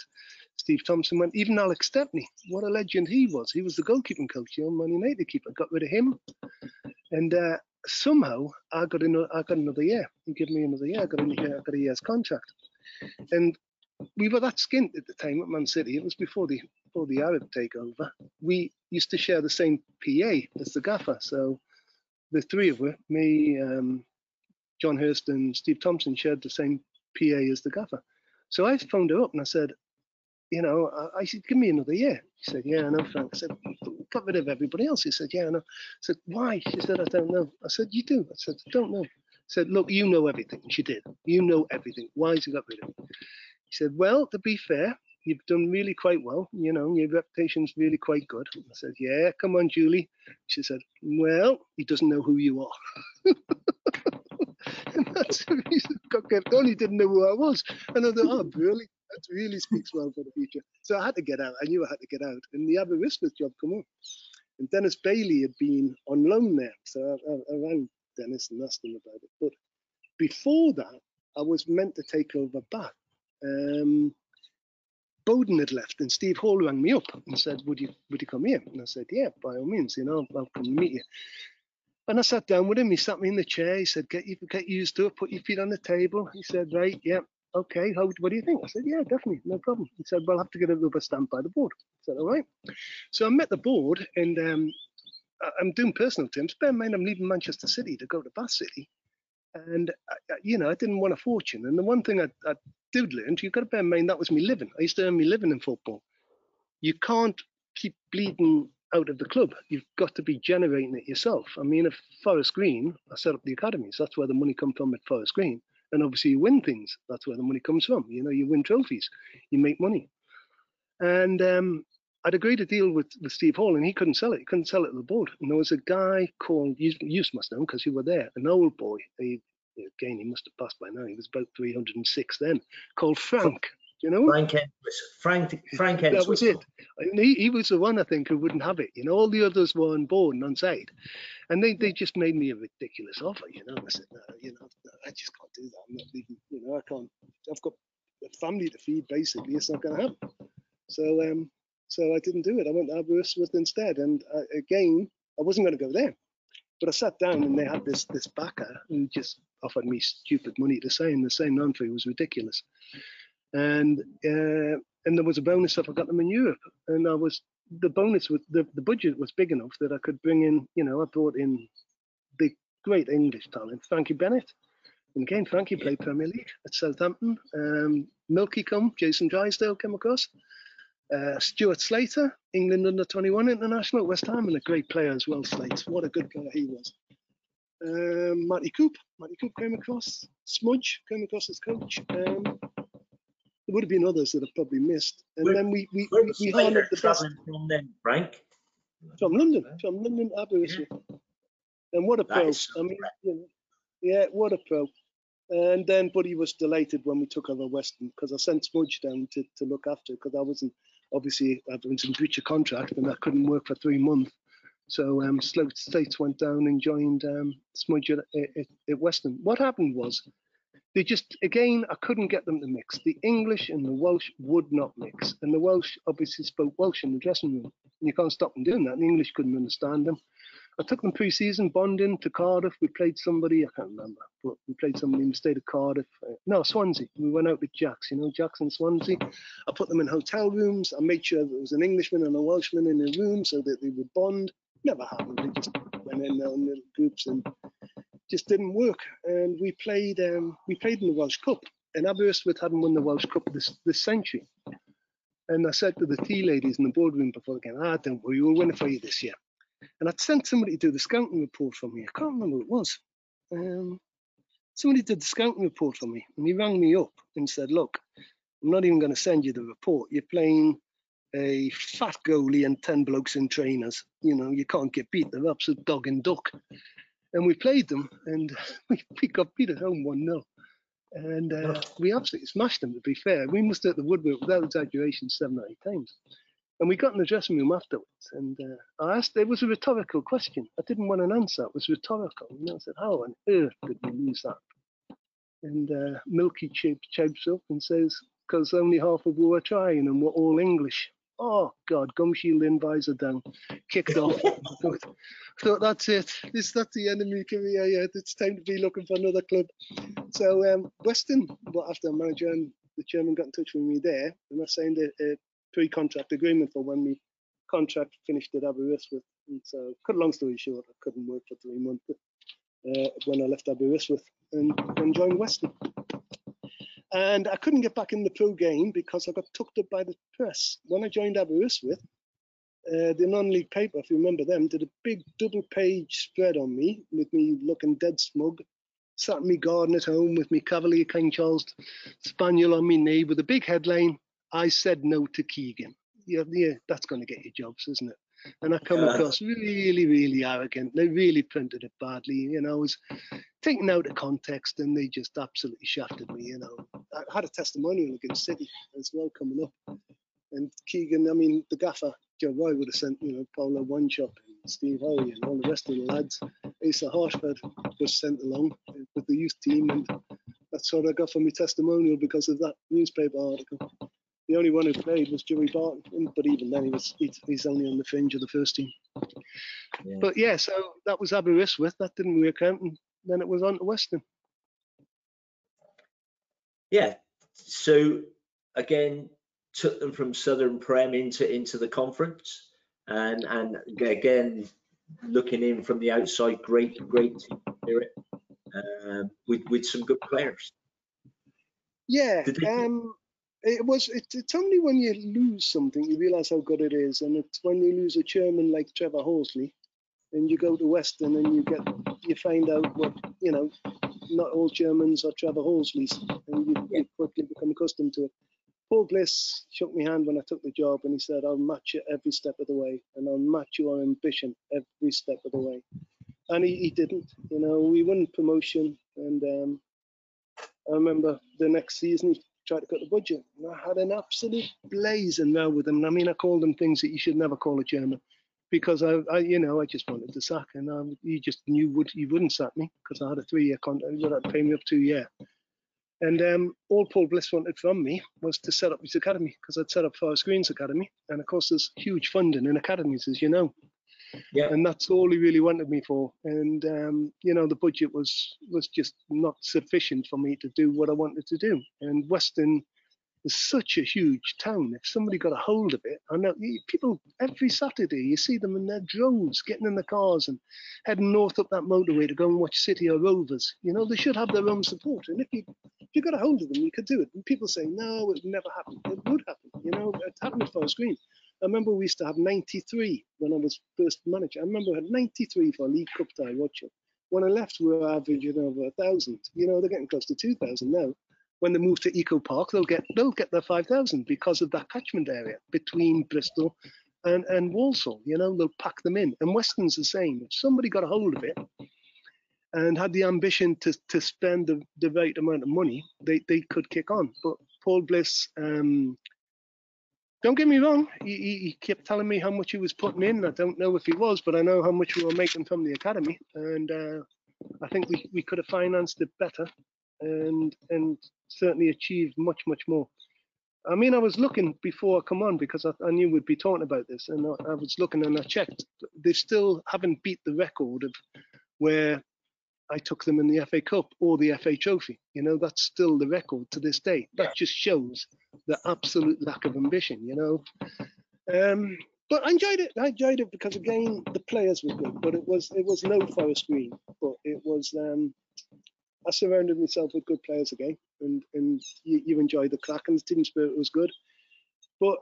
Steve Thompson went. Even Alex Stepney, what a legend he was. He was the goalkeeping coach, you know, Man United keeper. Got rid of him, and uh, somehow I got another, I got another year. He gave me another year. I got a year, I got a year's contract, and we were that skint at the time at Man City. It was before the before the Arab takeover. We used to share the same PA as the gaffer, so the three of us, me, um, John Hurst, and Steve Thompson, shared the same PA as the gaffer. So I phoned her up and I said, you know, I, said, give me another year. She said, yeah, I know, Frank. I said, got rid of everybody else. He said, yeah, I know. I said, why? She said, I don't know. I said, you do? I said, I don't know. I said, look, you know everything. She did. You know everything. Why has he got rid of me? He said, well, to be fair, you've done really quite well. You know, your reputation's really quite good. I said, yeah, come on, Julie. She said, well, he doesn't know who you are. (laughs) and that's the reason I got kept on. He didn't know who I was. And I thought, oh, really? that really speaks well for the future. So I had to get out. I knew I had to get out, and the Aberystwyth job come up. And Dennis Bailey had been on loan there, so I, I, I rang Dennis and asked him about it. But before that, I was meant to take over back. Um, Bowden had left, and Steve Hall rang me up and said, "Would you would you come here?" And I said, "Yeah, by all means. You know, I'll come meet you." And I sat down with him. He sat me in the chair. He said, "Get you get used to it. Put your feet on the table." He said, "Right, yeah, okay. How what do you think?" I said, "Yeah, definitely, no problem." He said, "Well, have to get a rubber stamp by the board." I said, "All right." So I met the board, and um, I'm doing personal terms. Bear in mind, I'm leaving Manchester City to go to Bath City, and you know, I didn't want a fortune. And the one thing I, I did learn, you've got to bear in mind that was me living. I used to earn me living in football. You can't keep bleeding out of the club. You've got to be generating it yourself. I mean, if Forest Green, I set up the academies. That's where the money comes from at Forest Green. And obviously, you win things. That's where the money comes from. You know, you win trophies, you make money. And um, I'd agreed a deal with, with Steve Hall, and he couldn't sell it. He couldn't sell it to the board. And there was a guy called, you, you must know because you were there, an old boy. He, again, he must have passed by now. He was about 306 then, called Frank. You know? Frank Entwistle. Frank, Frank Entwistle. That was it. And he, he was the one, I think, who wouldn't have it. You know, all the others were on board and on side. And they, they just made me a ridiculous offer, you know. I said, no, you know, I just can't do that. I'm not leaving, you know, I can't, I've got a family to feed, basically. It's not going to happen. So, um, so I didn't do it. I went to Aberystwyth instead. And uh, again, I wasn't going to go there. But I sat down and they had this this backer who just offered me stupid money to sign. The sign on fee was ridiculous. And uh, and there was a bonus if I got them in Europe. And I was the bonus was the, the budget was big enough that I could bring in, you know, I brought in the great English talent, Frankie Bennett. And again, Frankie played Premier League at Southampton. Um, Milky come, Jason Drysdale came across. Uh, Stuart Slater, England under 21 international at West Ham, and a great player as well, Slater. What a good player he was. Um, Matty Coop, Matty Coop came across. Smudge came across as coach. Um, there would have been others that I've probably missed. And Where- then we we, we, we the best from then, Frank? from London, from London Aberystwyth. And what a pro! so I mean, you know, yeah, what a pro! And then Buddy was delighted when we took over Weston because I sent Smudge down to, to look after because I wasn't obviously I was in breach of contract and I couldn't work for three months. So um, States went down and joined um, Smudge at, at, at Weston. What happened was they just again I couldn't get them to mix. The English and the Welsh would not mix, and the Welsh obviously spoke Welsh in the dressing room. And you can't stop them doing that. The English couldn't understand them. I took them pre-season bonding to Cardiff. We played somebody I can't remember, but we played somebody in the state of Cardiff. Uh, no, Swansea. We went out with Jacks. You know, Jacks and Swansea. I put them in hotel rooms. I made sure there was an Englishman and a Welshman in the room so that they would bond. Never happened. They just went in their in little groups and just didn't work. And we played. Um, we played in the Welsh Cup. And Aberystwyth hadn't won the Welsh Cup this this century. And I said to the tea ladies in the boardroom before the game, ah, don't worry, we'll win it for you this year. And I'd sent somebody to do the scouting report for me. I can't remember who it was. Um, somebody did the scouting report for me, and he rang me up and said, "Look, I'm not even going to send you the report. You're playing a fat goalie and ten blokes in trainers. You know, you can't get beat. They're absolute dog and duck." And we played them, and (laughs) we, we got beat at home one 0 and uh, we absolutely smashed them. To be fair, we must have the woodwork without exaggeration seven or eight times. And we got in the dressing room afterwards, and uh, I asked. It was a rhetorical question. I didn't want an answer. It was rhetorical. And I said, "How on earth did we lose that?" And uh, Milky Chip chirps up and says, "Because only half of we were trying, and we're all English." Oh God, gum shield in, visor down, kicked off. (laughs) I thought, that's it. This that's the end of my career. Yeah, it's time to be looking for another club. So um, Weston, but after the manager and the chairman got in touch with me there, and I signed a, a pre-contract agreement for when we contract finished at Aberystwyth. And so, cut long story short, I couldn't work for three months uh, when I left Aberystwyth and, joined Weston. And I couldn't get back in the pro game because I got tucked up by the press. When I joined Aberystwyth, uh, the non-league paper, if you remember them, did a big double-page spread on me with me looking dead smug. Sat in me garden at home with me Cavalier King Charles Spaniel on me knee with a big headline, I said no to Keegan. Yeah, yeah, that's going to get you jobs, isn't it? And I come Yeah. across really, really arrogant. They really printed it badly. You know, I was taken out of context and they just absolutely shafted me. You know, I had a testimonial against City as well coming up. And Keegan, I mean, the gaffer, Joe Roy would have sent, you know, Paulo Wanchope and Steve Howie and all the rest of the lads. Asa Hartford was sent along with the youth team, and that's what I got for my testimonial because of that newspaper article. The only one who played was Joey Barton, but even then he was he's only on the fringe of the first team. Yeah. But yeah, so that was Aberystwyth. That didn't work out, and then it was on to Weston. Yeah. So again, took them from Southern Prem into into the conference, and and again, looking in from the outside, great great spirit uh, with with some good players. Yeah. Um, it was it, it's only when you lose something you realize how good it is and it's when you lose a chairman like trevor horsley and you go to weston and you get you find out what you know not all germans are trevor horsleys and you, you quickly become accustomed to it. Paul bliss shook my hand when i took the job and he said i'll match you every step of the way and i'll match your ambition every step of the way. And he, he didn't you know we won promotion and um, I remember the next season tried to cut the budget. And I had an absolute blazing row with him. I mean, I called them things that you should never call a chairman because I, I you know, I just wanted to sack and um, he just knew would he wouldn't sack me because I had a three-year contract. He would to pay me up two year. And um, all Paul Bliss wanted from me was to set up his academy because I'd set up Forest Greens Academy. And of course, there's huge funding in academies, as you know. Yeah. And that's all he really wanted me for. And um, you know, the budget was was just not sufficient for me to do what I wanted to do. And Weston is such a huge town. If somebody got a hold of it, I know people every Saturday you see them in their droves getting in the cars and heading north up that motorway to go and watch City or Rovers. You know, they should have their own support. And if you if you got a hold of them, you could do it. And people say, no, it would never happen. It would happen. You know, it happened at Green. I remember we used to have 93 when I was first manager. I remember I had 93 for League Cup tie watching. When I left, we were averaging over a thousand. You know, they're getting close to 2,000 now. When they move to Eco Park, they'll get they'll get their 5,000 because of that catchment area between Bristol and, and Walsall. You know, they'll pack them in. And Weston's the same. If somebody got a hold of it and had the ambition to, to spend the, the right amount of money, they, they could kick on. But Paul Bliss, um, don't get me wrong, he, he, kept telling me how much he was putting in. I don't know if he was, but I know how much we were making from the academy, and uh, I think we, we could have financed it better, and and certainly achieved much much more. I mean, I was looking before I come on because I, I knew we'd be talking about this, and I, I was looking and I checked. They still haven't beat the record of where I took them in the FA Cup or the FA Trophy. You know, that's still the record to this day. That just shows the absolute lack of ambition, you know. Um, but I enjoyed it. I enjoyed it because again, the players were good, but it was it was no Forest Green, but it was. Um, I surrounded myself with good players again, and and you, you enjoyed the crack, and the team spirit was good. But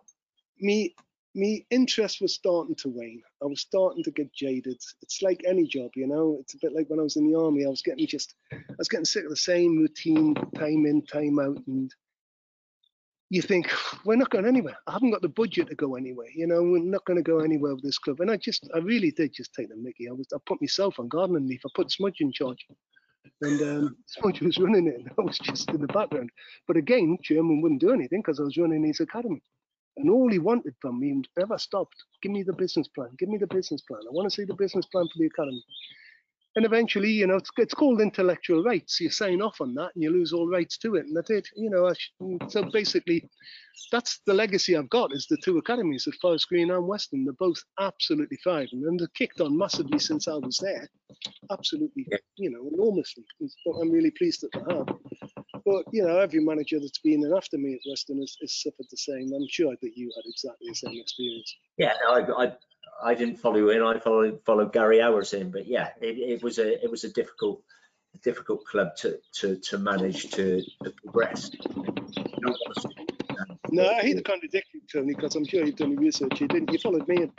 me me interest was starting to wane. I was starting to get jaded. It's like any job, you know. It's a bit like when I was in the army. I was getting just, I was getting sick of the same routine, time in, time out, and you think we're not going anywhere. I haven't got the budget to go anywhere. You know, we're not going to go anywhere with this club. And I just, I really did just take the Mickey. I was, I put myself on gardening leave. I put Smudge in charge, and um, (laughs) Smudge was running it, and I was just in the background. But again, Chairman wouldn't do anything because I was running his academy. And all he wanted from me never stopped. Give me the business plan. Give me the business plan. I want to see the business plan for the academy. And eventually, you know, it's, it's called intellectual rights. You sign off on that and you lose all rights to it. And I did, you know, I, so basically, that's the legacy I've got is the two academies at Forest Green and Weston. They're both absolutely thriving and they've kicked on massively since I was there. Absolutely, you know, enormously. I'm really pleased that they have. But you know, every manager that's been in after me at Weston has, has suffered the same. I'm sure that you had exactly the same experience. Yeah, I, I, I didn't follow in. I followed followed Gary Owers in, but yeah, it, it was a it was a difficult difficult club to to to manage to, to progress. No, I hate the contradiction, Tony, because I'm sure you've done the research. You didn't. You followed me, and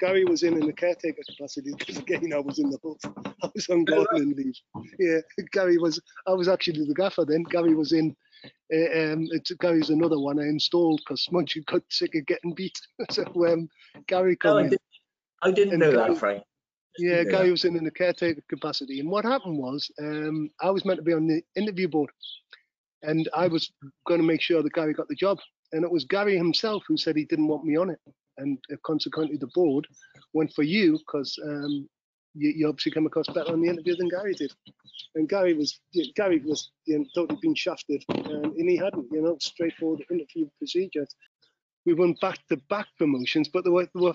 Gary was in in the caretaker capacity because again I was in the hut. (laughs) I was on gardening leave. Yeah, Gary was. I was actually the gaffer then. Gary was in. Uh, um, it, Gary's another one I installed because once you got sick of getting beat, (laughs) so um, Gary come in. I didn't know that, Frank. Yeah, Gary was in in the caretaker capacity, and what happened was um, I was meant to be on the interview board and I was going to make sure that Gary got the job. And it was Gary himself who said he didn't want me on it, and uh, consequently the board went for you because um, you, you, obviously come across better on the interview than Gary did. And Gary was Gary was you know, totally been shafted, and, and he hadn't. You know, straightforward interview procedures. We won back-to-back promotions, but there were, there were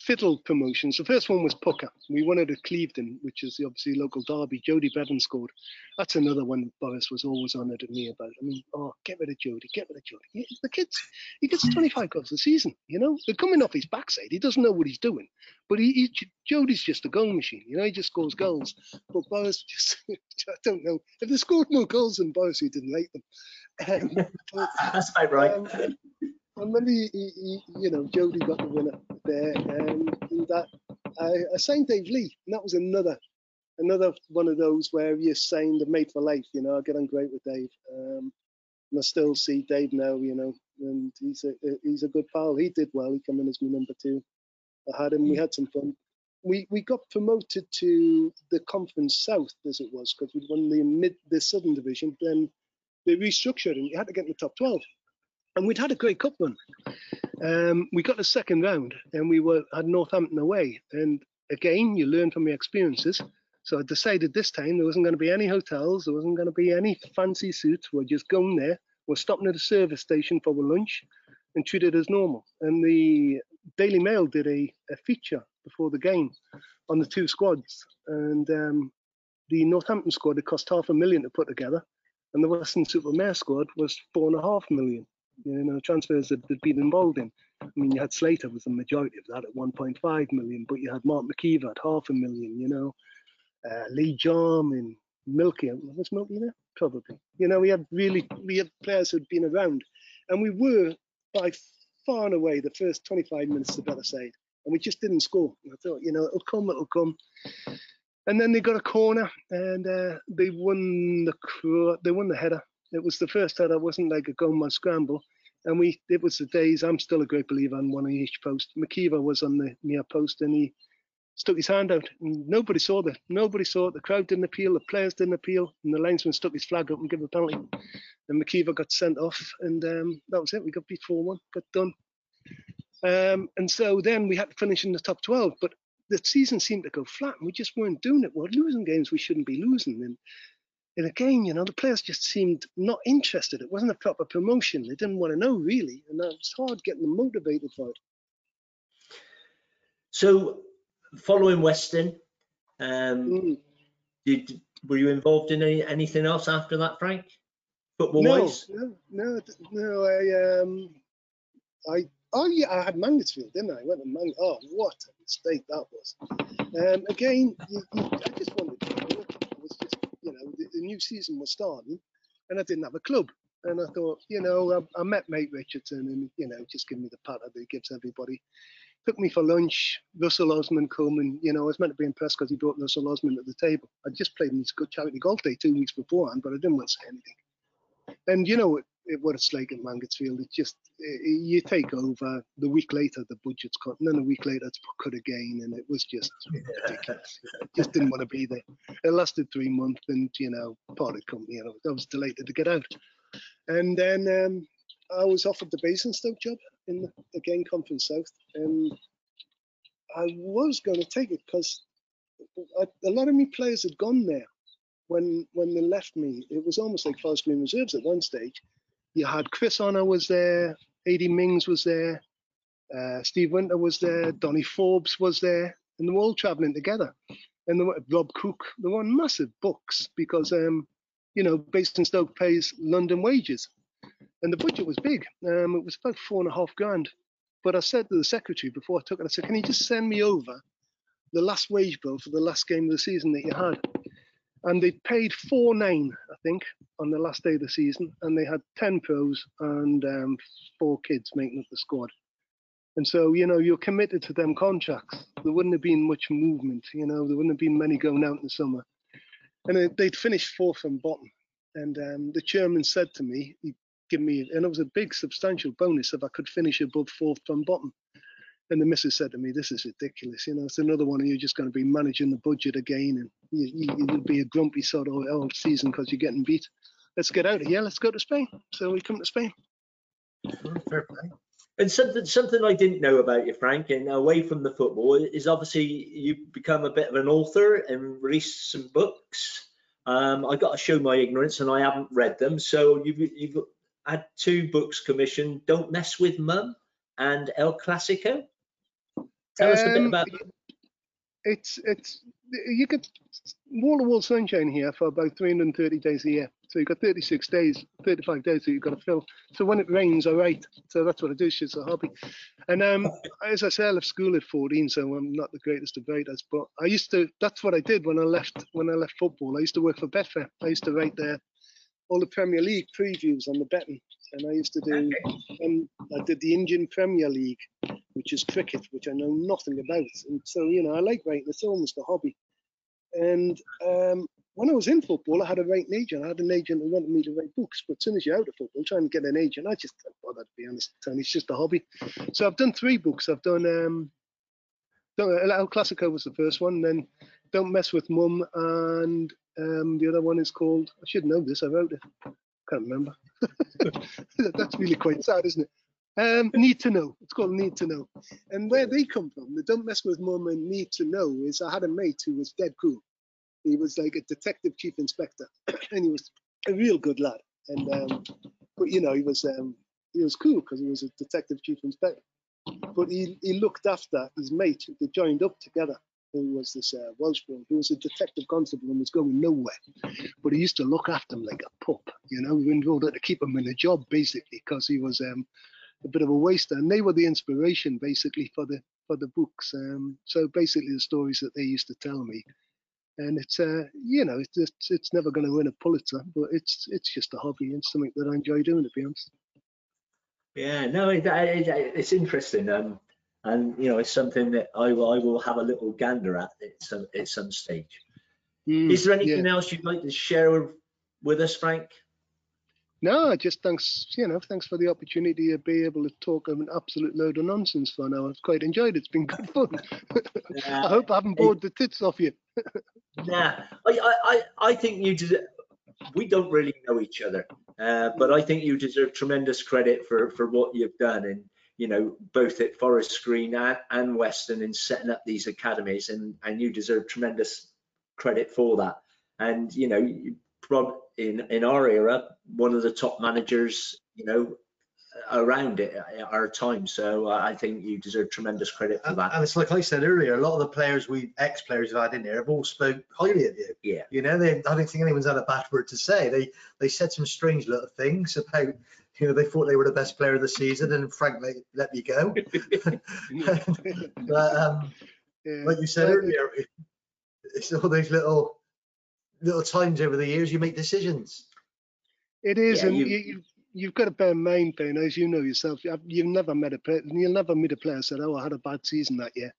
fiddle promotions. The first one was Pucker. We won it at Clevedon, which is obviously local derby. Jody Bevan scored. That's another one Boris was always honoured at me about. I mean, oh, get rid of Jody, get rid of Jody. The kids, he gets 25 goals a season, you know? They're coming off his backside. He doesn't know what he's doing. But he, he Jody's just a goal machine, you know? He just scores goals. But Boris (laughs) just, I don't know. If they scored more goals than Boris, he didn't like them. (laughs) Um, but, (laughs) That's about right. Um, and maybe he, he, you know Jody got the winner there, and that I, signed Dave Lee, and that was another another one of those where you signed a mate for life. You know, I get on great with Dave, um, and I still see Dave now. You know, and he's a he's a good pal. He did well. He came in as my number two. I had him. We had some fun. We we got promoted to the Conference South as it was because we'd won the mid the Southern Division. Then they restructured and you had to get in the top 12 and we'd had a great cup run. Um, we got the second round, and we were had Northampton away. And again, you learn from your experiences. So I decided this time there wasn't going to be any hotels, there wasn't going to be any fancy suits. We're just going there. We're stopping at a service station for lunch and treat it as normal. And the Daily Mail did a, a feature before the game on the two squads. And um, the Northampton squad, it cost half a million to put together. And the Weston-super-Mare squad was four and a half million you know, transfers that they'd been involved in. I mean, you had Slater was the majority of that at 1.5 million, but you had Mark McKeever at half a million, you know, uh, Lee Jarman, Milky, was Milky there? Probably. You know, we had really, we had players who'd been around, and we were by far and away the first 25 minutes the better side, and we just didn't score. And I thought, you know, it'll come, it'll come. And then they got a corner, and uh, they won the they won the header, it was the first header. wasn't like a goal man scramble. And we, it was the days. I'm still a great believer on one on each post. McKeever was on the near post, and he stuck his hand out, and nobody saw that. Nobody saw it. The crowd didn't appeal, the players didn't appeal, and the linesman stuck his flag up and gave a penalty. And McKeever got sent off, and um, that was it. We got beat 4-1, got done. Um, and so then we had to finish in the top 12, but the season seemed to go flat, and we just weren't doing it. We we're losing games we shouldn't be losing, and and again, you know, the players just seemed not interested. It wasn't a proper promotion. They didn't want to know really, and it's hard getting them motivated for it. So, following Weston, um, mm. did were you involved in any, anything else after that, Frank? Football no, wise? No, no, no. I um, I oh yeah, I had Mangotsfield, didn't I? I went to Mang. Oh, what a mistake that was. Um, again, you, you, I just wanted to you know, the, new season was starting and I didn't have a club. And I thought, you know, I, I met mate Richardson and, you know, just give me the pat that he gives everybody. Took me for lunch. Russell Osman come and, you know, I was meant to be impressed because he brought Russell Osman at the table. I just played in his good charity golf day two weeks beforehand, but I didn't want to say anything. And, you know, what it's like at Mangotsfield. It's just it, you take over. The week later, the budget's cut, and then a week later, it's cut again, and it was just ridiculous. (laughs) just didn't want to be there. It lasted three months, and you know, parted company. You know, I was delighted to get out. And then um, I was offered the Basingstoke job in the, again Conference South, and I was going to take it because a lot of me players had gone there when when they left me. It was almost like Forest Green Reserves at one stage, you had Chris Honor was there, Adi Mings was there, uh, Steve Winter was there, Donny Forbes was there, and they were all traveling together. And they were, Rob Cook, they were on massive books because, um, you know, Basingstoke pays London wages. And the budget was big. Um, it was about four and a half grand. But I said to the secretary before I took it, I said, can you just send me over the last wage bill for the last game of the season that you had? And they paid four nine, I think, on the last day of the season, and they had ten pros and um, four kids making up the squad. And so, you know, you're committed to them contracts. There wouldn't have been much movement, you know, there wouldn't have been many going out in the summer. And they'd finished fourth from bottom. And um, the chairman said to me, he'd give me, and it was a big substantial bonus if I could finish above fourth from bottom. And the missus said to me, "This is ridiculous. You know, it's another one, and you're just going to be managing the budget again, and you, you, be a grumpy sort of all season because you're getting beat." let's get out of here. Let's go to Spain. So we come to Spain. Fair play. And something something I didn't know about you, Frank, and away from the football, is obviously you've become a bit of an author and released some books. Um, I got to show my ignorance, and I haven't read them. So you've you've had two books commissioned: "Don't Mess with Mum" and "El Clasico." Tell us a bit Um, about. It's it's you get wall to wall sunshine here for about 330 days a year. So you've got 36 days, 35 days that you've got to fill. So when it rains, I write. So that's what I do. It's just a hobby. And um, as I say, I left school at 14, so I'm not the greatest of writers. But I used to. That's what I did when I left. When I left football, I used to work for Betfair. I used to write there all the Premier League previews on the betting, and I used to do. And I did the Indian Premier League, which is cricket, which I know nothing about. And so you know, I like writing. It's almost a hobby. And um, when I was in football, I had a writing agent. I had an agent who wanted me to write books. But as soon as you're out of football, trying to get an agent, I just don't bother to be honest. And It's just a hobby. So I've done three books. I've done um, done El Clasico was the first one. Then Don't Mess with Mum, and um, the other one is called. I should know this. I wrote it. Can't remember. (laughs) That's really quite sad, isn't it? Um, need to know. It's called Need to Know. And where they come from, the Don't Mess with Mum Need to Know is I had a mate who was dead cool. He was like a detective chief inspector, (clears throat) and he was a real good lad. And um, but you know, he was um, he was cool because he was a detective chief inspector. But he, he looked after his mate. They joined up together. Who was this uh, Welsh boy? Who was a detective constable and was going nowhere. But he used to look after him like a pup, you know, in order to keep him in a job, basically, because he was um, a bit of a waster. And they were the inspiration, basically, for the for the books. Um, so basically, the stories that they used to tell me. And it's uh, you know, it's just, it's never going to win a Pulitzer, but it's it's just a hobby and something that I enjoy doing, to be honest. Yeah, no, it, it, it's interesting. Um, and you know, it's something that I will, I will have a little gander at at some at some stage. Mm, Is there anything yeah. else you'd like to share with, with us, Frank? No, just thanks, you know, thanks for the opportunity to be able to talk an absolute load of nonsense for an hour. I've quite enjoyed it. It's been good fun. (laughs) I hope I haven't bored the tits off you. (laughs) Nah, I, I, I, I think you deserve, we don't really know each other, uh, but I think you deserve tremendous credit for, for what you've done and, you know, both at Forest Green and, and Weston in setting up these academies and, and you deserve tremendous credit for that. And, you know, you in, in our era, one of the top managers, you know, around it at our time. So uh, I think you deserve tremendous credit for that. and it's like I said earlier, a lot of the players we ex-players have had in there have all spoke highly of you. Yeah. You know, they I don't think anyone's had a bad word to say. They they said some strange little things about you know they thought they were the best player of the season and frankly, let, let me go. (laughs) but um, Yeah. like you said Well, earlier, it's all those little little times over the years you make decisions. It is, Yeah, and you- you, you've got to bear in mind, Ben, as you know yourself, you- you've never met a player, you'll never meet a player said, "Oh, I had a bad season that year."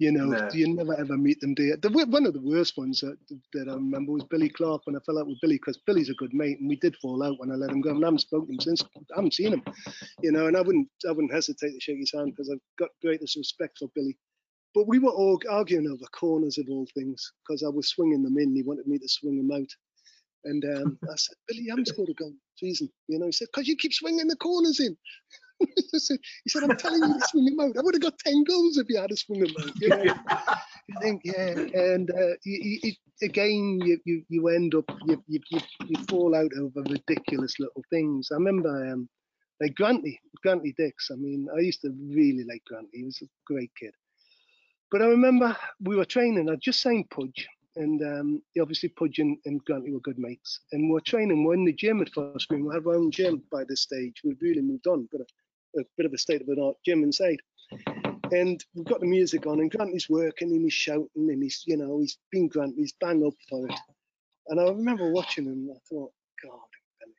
You know, No. you never ever meet them. Do you? The, one of the worst ones that, that I remember was Billy Clark when I fell out with Billy because Billy's a good mate, and we did fall out when I let him go. And I haven't spoken to him since. I haven't seen him, you know. And I wouldn't, I wouldn't hesitate to shake his hand because I've got greatest respect for Billy. But we were all arguing over corners of all things because I was swinging them in. He wanted me to swing them out. And um, I said, Billy, you haven't scored a goal season. You know, he said, because you keep swinging the corners in. (laughs) He said, I'm telling you to swing them out. I would have got 10 goals if you had a swing them out. You know? you think, yeah. And uh, you, you, again, you, you, you end up, you, you, you, you fall out over ridiculous little things. I remember um, like Grantley, Grantley Dix. I mean, I used to really like Grantley. He was a great kid. But I remember we were training. I just signed Pudge, and um, obviously Pudge and, and were good mates. And we we're training. We're in the gym at first. We had our own gym by this stage. We'd really moved on, but a, a bit of a state of the art gym inside. And we've got the music on, and Grantley's working, and he's shouting, and he's, you know, he's been Grantley, he's bang up for it. And I remember watching him. I thought, God,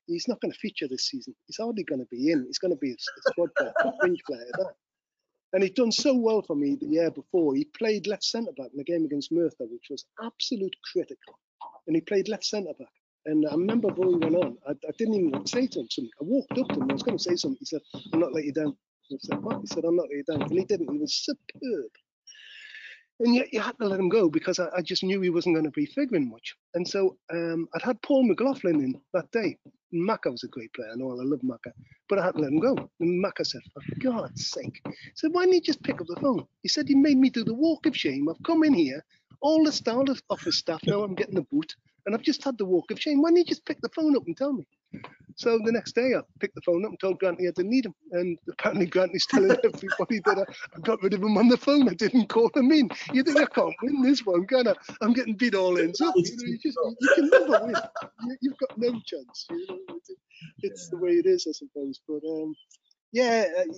he's not going to feature this season. He's hardly going to be in. He's going to be a, a squad player, a fringe player. That. And he'd done so well for me the year before. He played left centre back in the game against Merthyr, which was absolute critical. And he played left centre back. And I remember before he went on, I, I didn't even want to say to him something. I walked up to him. I was going to say something. He said, "I'm not let you down." I said, "What?" He said, "I'm not let you down." And he didn't. He was superb. And yet you had to let him go because I, I just knew he wasn't going to be figuring much. And so um, I'd had Paul McLaughlin in that day. Macca was a great player, know I love Macca, but I had to let him go. And Macca said, for God's sake, he said, why didn't you just pick up the phone? He said, he made me do the walk of shame. I've come in here, all the staff, office staff Now I'm getting the boot, and I've just had the walk of shame. Why didn't you just pick the phone up and tell me? So the next day, I picked the phone up and told Grantley I didn't need him. And apparently, Grantley's telling (laughs) everybody that I, I, got rid of him on the phone. I didn't call him in. You think I can't win this one, can I? I'm getting beat all ends up. You, know, you, just, you can never win. You, have got no chance. You know, it's, it's the way it is, I suppose. But um, yeah, uh,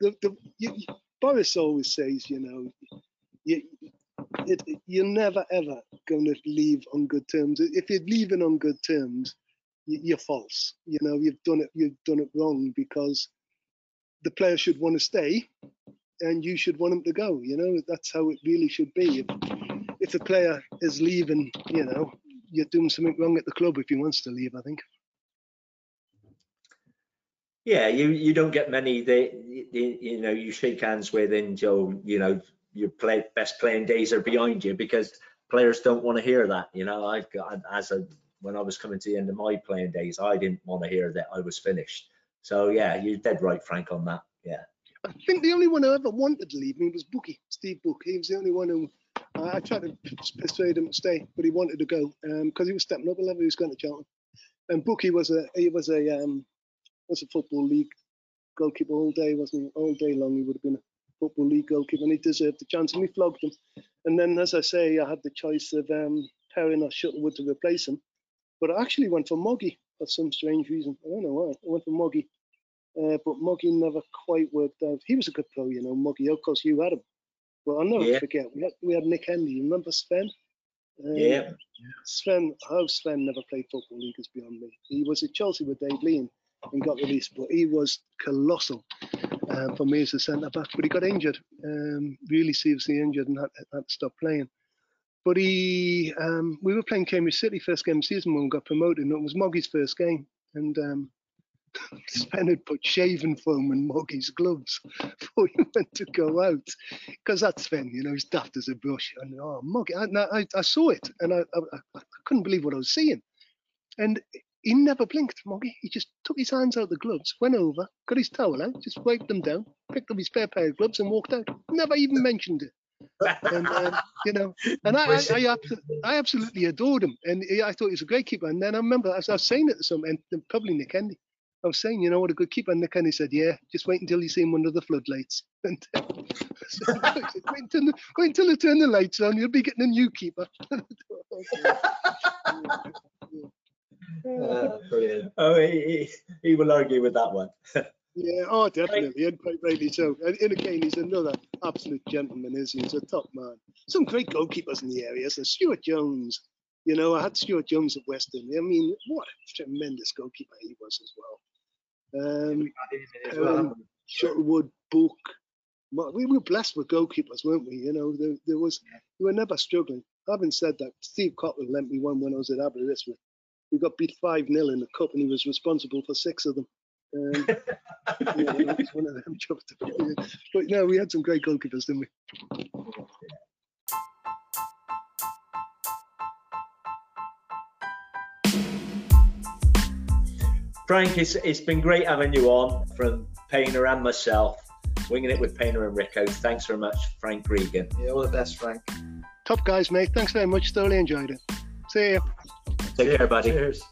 the, the, you, Boris always says, you know, you, it, you're never ever going to leave on good terms. If you're leaving on good terms, you're false. You know, you've done it. You've done it wrong because the player should want to stay, and you should want him to go. You know, that's how it really should be. If, if a player is leaving, you know, you're doing something wrong at the club if he wants to leave. I think. Yeah, you you don't get many that you, know you shake hands with Joe, you know your play best playing days are behind you because players don't want to hear that. You know, I've got as a when I was coming to the end of my playing days, I didn't want to hear that I was finished. So yeah, you're dead right, Frank, on that. Yeah. I think the only one who ever wanted to leave me was Bookie, Steve Book. He was the only one who uh, I tried to persuade him to stay, but he wanted to go because um, he was stepping up a level. He was going to Charlton, and Bookie was a he was a um, was a football league goalkeeper all day, wasn't he? All day long, he would have been a football league goalkeeper, and he deserved the chance, and we flogged him. And then, as I say, I had the choice of um, Perrin or Shuttlewood to replace him, but I actually went for Moggy for some strange reason. I don't know why. I went for Moggy. Uh, but Moggy never quite worked out. He was a good pro, you know, Moggy. Of course, you had him. But I'll never yeah. forget, we had, we had Nick Hendy. You remember Sven? Um, yeah. Sven, how Sven never played football league is beyond me. He was at Chelsea with Dave Lean and got released, but he was colossal uh, for me as a centre back. But he got injured, um, really seriously injured, and had, had to stop playing. But he, um, we were playing Cambridge City first game of season when we got promoted, and it was Moggy's first game. And um, (laughs) Sven had put shaving foam in Moggy's gloves (laughs) before he went to go out, because that's Sven, you know, he's daft as a brush. And oh, Moggy, I, I, I saw it, and I, I, I, couldn't believe what I was seeing. And he never blinked, Moggy. He just took his hands out of the gloves, went over, got his towel out, just wiped them down, picked up his spare pair of gloves, and walked out. Never even mentioned it and um, you know, (laughs) and I, I, I, I, absolutely adored him, and I thought he was a great keeper. And then I remember as I was saying it to some, and probably Nick Hendy, I was saying, you know what, a good keeper. And Nick Hendy said, yeah, just wait until you see him under the floodlights. (laughs) And (laughs) so, wait, until, wait until they turn the lights on, you'll be getting a new keeper. Uh, brilliant. Oh, he, he will argue with that one. Yeah, oh, definitely, and quite rightly so. And, and again, he's another absolute gentleman, is he? He's a top man. Some great goalkeepers in the area. So Stuart Jones, you know, I had Stuart Jones at Weston. I mean, what a tremendous goalkeeper he was as well. Um, um Shuttlewood, Book. We were blessed with goalkeepers, weren't we? You know, there, there was we were never struggling. Having said that, Steve Cottle lent me one when I was at Aberystwyth. We got beat 5 0 in the cup, and he was responsible for six of them. Um, (laughs) yeah, one of them (laughs) jobs. But no, we had some great goalkeepers, didn't we? Frank, it's, it's been great having you on from Painter and myself, winging it with Painter and Rico. Thanks very much, Frank Gregan. Yeah, all the best, Frank. Top guys, mate. Thanks very much. Thoroughly enjoyed it. See you. Take care, buddy. Cheers.